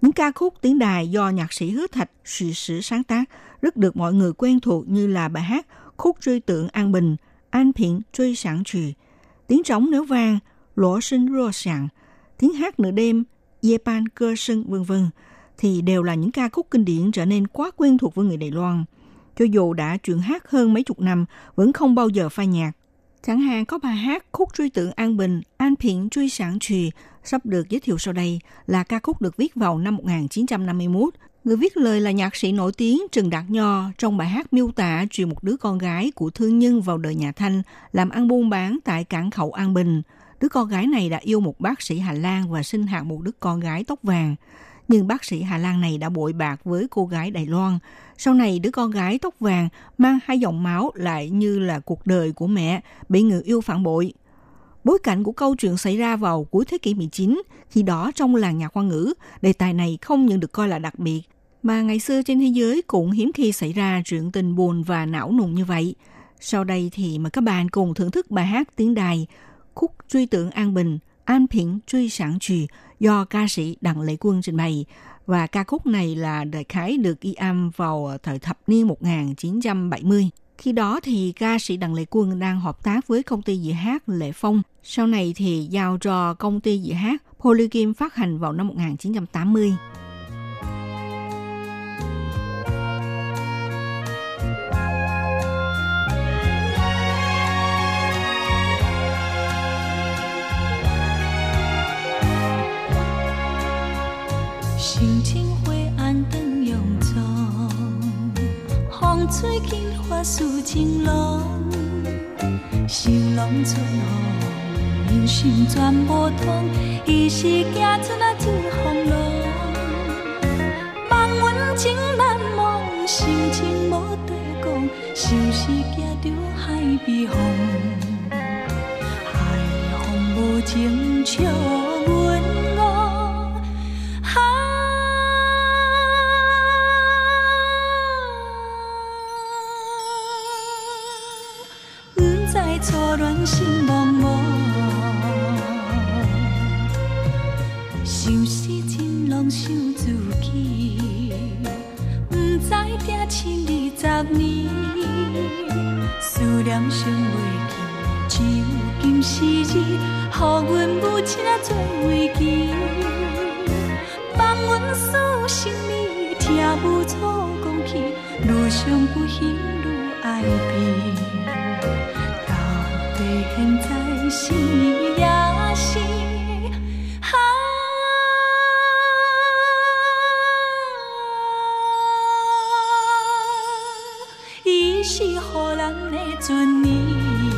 Những ca khúc tiếng đài do nhạc sĩ Hứa Thạch suy sử sáng tác rất được mọi người quen thuộc như là bài hát Khúc truy tượng An Bình, An Phiện truy sản trì, tiếng trống nếu vang, lỗ sinh rô sàng, tiếng hát nửa đêm, Yepan cơ sưng vân vân thì đều là những ca khúc kinh điển trở nên quá quen thuộc với người Đài Loan. Cho dù đã chuyển hát hơn mấy chục năm, vẫn không bao giờ phai nhạc. Chẳng hạn có bài hát Khúc truy tượng An Bình, An Phiện truy sản trì sắp được giới thiệu sau đây là ca khúc được viết vào năm 1951. Người viết lời là nhạc sĩ nổi tiếng Trần Đạt Nho trong bài hát miêu tả chuyện một đứa con gái của thương nhân vào đời nhà Thanh làm ăn buôn bán tại cảng khẩu An Bình. Đứa con gái này đã yêu một bác sĩ Hà Lan và sinh hạ một đứa con gái tóc vàng nhưng bác sĩ Hà Lan này đã bội bạc với cô gái Đài Loan. Sau này đứa con gái tóc vàng mang hai dòng máu lại như là cuộc đời của mẹ bị người yêu phản bội. Bối cảnh của câu chuyện xảy ra vào cuối thế kỷ 19, khi đó trong làng nhạc khoa ngữ, đề tài này không những được coi là đặc biệt, mà ngày xưa trên thế giới cũng hiếm khi xảy ra chuyện tình buồn và não nùng như vậy. Sau đây thì mời các bạn cùng thưởng thức bài hát tiếng đài Khúc Truy tưởng An Bình, An Phiện Truy Sản Trì do ca sĩ Đặng Lệ Quân trình bày. Và ca khúc này là đại khái được ghi âm vào thời thập niên 1970. Khi đó thì ca sĩ Đặng Lệ Quân đang hợp tác với công ty dĩa hát Lệ Phong. Sau này thì giao cho công ty dĩa hát Polygram phát hành vào năm 1980. 心情会安顿永存。风吹金花似情浓，心拢春风，人生全无通，一时行出那紫风浪。望阮情难忘，心情无地讲，是是行着海边风？海风无情笑阮。初戀心茫茫，想是情郎想自己，不知定亲二十年，思念想袂記，只有今时日，予阮母親啊做危機，放阮所心裡，聽無錯講起，愈想不幸愈愛變。在现在是，也是，伊是予人的尊严。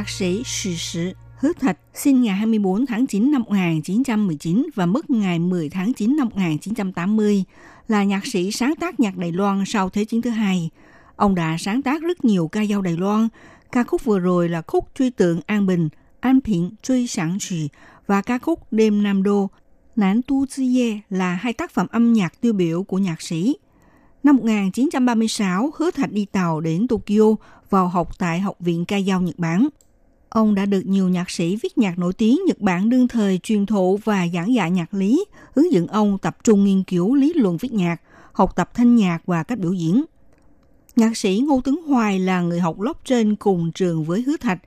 Nhạc sĩ Sử Sử Hứa Thạch sinh ngày 24 tháng 9 năm 1919 và mất ngày 10 tháng 9 năm 1980, là nhạc sĩ sáng tác nhạc Đài Loan sau Thế chiến thứ hai. Ông đã sáng tác rất nhiều ca dao Đài Loan. Ca khúc vừa rồi là khúc Truy tượng An Bình, An Phiện Truy Sản Trì và ca khúc Đêm Nam Đô Nán Tu Tư Ye là hai tác phẩm âm nhạc tiêu biểu của nhạc sĩ. Năm 1936, Hứa Thạch đi tàu đến Tokyo vào học tại Học viện Ca dao Nhật Bản. Ông đã được nhiều nhạc sĩ viết nhạc nổi tiếng Nhật Bản đương thời truyền thụ và giảng dạy nhạc lý, hướng dẫn ông tập trung nghiên cứu lý luận viết nhạc, học tập thanh nhạc và cách biểu diễn. Nhạc sĩ Ngô Tấn Hoài là người học lớp trên cùng trường với Hứa Thạch.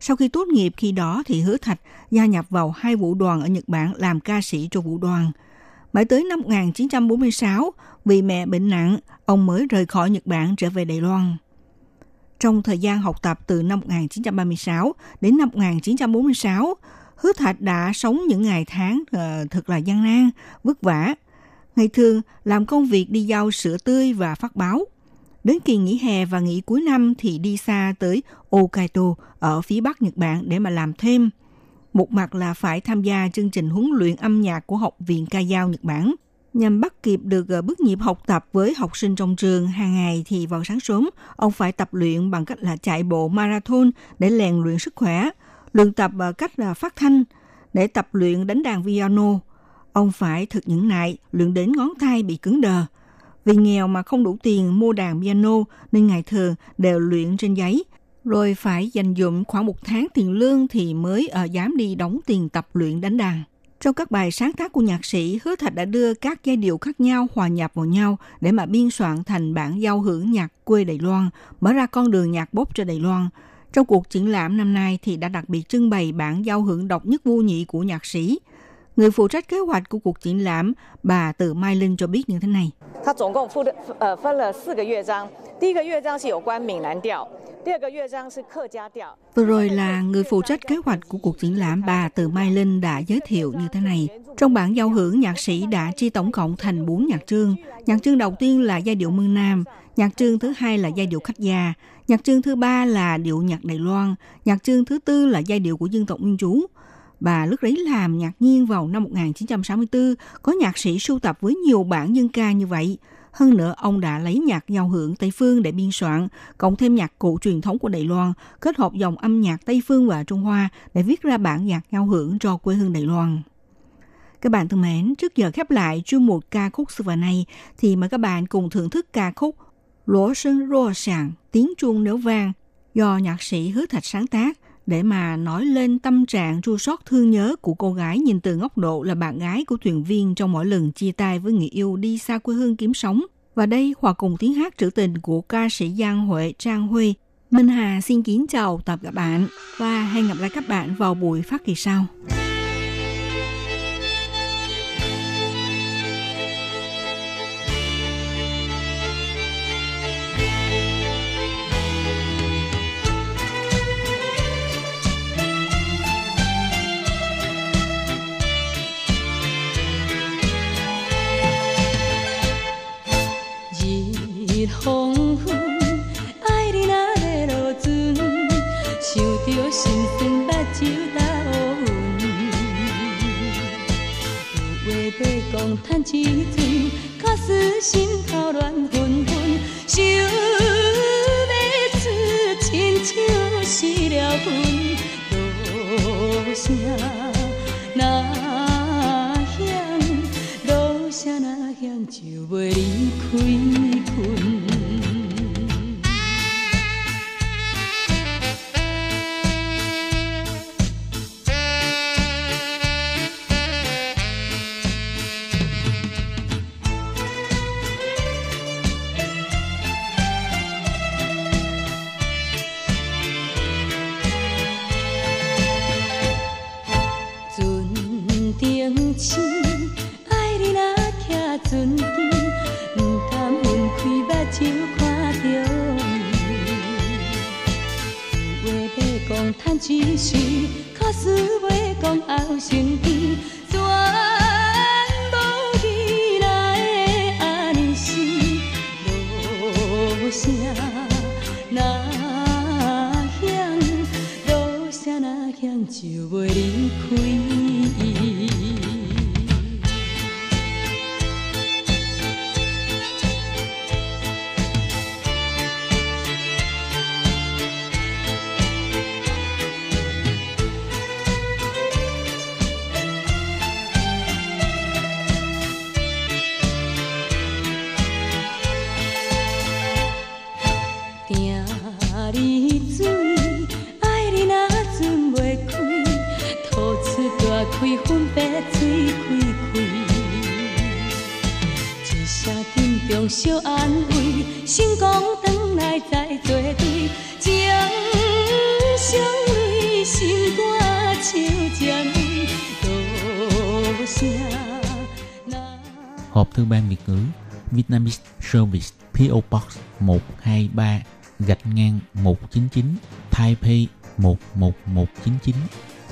Sau khi tốt nghiệp khi đó thì Hứa Thạch gia nhập vào hai vũ đoàn ở Nhật Bản làm ca sĩ cho vũ đoàn. Mãi tới năm 1946, vì mẹ bệnh nặng, ông mới rời khỏi Nhật Bản trở về Đài Loan. Trong thời gian học tập từ năm 1936 đến năm 1946, Hứa Thạch đã sống những ngày tháng uh, thật là gian nan, vất vả. Ngày thường làm công việc đi giao sữa tươi và phát báo. Đến kỳ nghỉ hè và nghỉ cuối năm thì đi xa tới Hokkaido ở phía bắc Nhật Bản để mà làm thêm. Một mặt là phải tham gia chương trình huấn luyện âm nhạc của Học viện Ca giao Nhật Bản – Nhằm bắt kịp được ờ, bước nhịp học tập với học sinh trong trường, hàng ngày thì vào sáng sớm, ông phải tập luyện bằng cách là chạy bộ marathon để rèn luyện sức khỏe, luyện tập ờ, cách là phát thanh để tập luyện đánh đàn piano. Ông phải thực những nại, luyện đến ngón tay bị cứng đờ. Vì nghèo mà không đủ tiền mua đàn piano nên ngày thường đều luyện trên giấy, rồi phải dành dụm khoảng một tháng tiền lương thì mới uh, dám đi đóng tiền tập luyện đánh đàn. Trong các bài sáng tác của nhạc sĩ, Hứa Thạch đã đưa các giai điệu khác nhau hòa nhập vào nhau để mà biên soạn thành bản giao hưởng nhạc quê Đài Loan, mở ra con đường nhạc bốp cho Đài Loan. Trong cuộc triển lãm năm nay thì đã đặc biệt trưng bày bản giao hưởng độc nhất vô nhị của nhạc sĩ. Người phụ trách kế hoạch của cuộc triển lãm, bà Từ Mai Linh cho biết như thế này. Vừa rồi là người phụ trách kế hoạch của cuộc triển lãm bà Từ Mai Linh đã giới thiệu như thế này. Trong bản giao hưởng, nhạc sĩ đã chi tổng cộng thành 4 nhạc chương. Nhạc chương đầu tiên là giai điệu Mương Nam, nhạc chương thứ hai là giai điệu khách gia, nhạc chương thứ ba là điệu nhạc Đài Loan, nhạc chương thứ tư là giai điệu của dân tộc Nguyên Chú. Bà lúc đấy làm nhạc nhiên vào năm 1964, có nhạc sĩ sưu tập với nhiều bản dân ca như vậy. Hơn nữa, ông đã lấy nhạc giao hưởng Tây Phương để biên soạn, cộng thêm nhạc cụ truyền thống của Đài Loan, kết hợp dòng âm nhạc Tây Phương và Trung Hoa để viết ra bản nhạc giao hưởng cho quê hương Đài Loan. Các bạn thân mến, trước giờ khép lại chuyên mục ca khúc xưa và nay, thì mời các bạn cùng thưởng thức ca khúc Lỗ sân rô sàng, tiếng chuông nếu vang, do nhạc sĩ Hứa Thạch sáng tác để mà nói lên tâm trạng chua xót thương nhớ của cô gái, nhìn từ góc độ là bạn gái của thuyền viên trong mỗi lần chia tay với người yêu đi xa quê hương kiếm sống. Và đây hòa cùng tiếng hát trữ tình của ca sĩ Giang Huệ, Trang Huy. Minh Hà xin kính chào tập các bạn và hẹn gặp lại các bạn vào buổi phát kỳ sau. 黄昏，爱你那个路船，想着新鲜目睭搭乌云。有话要讲叹一阵，假使心头乱纷纷，想要出亲像失了魂，落声若响，落声若响就袂离开困。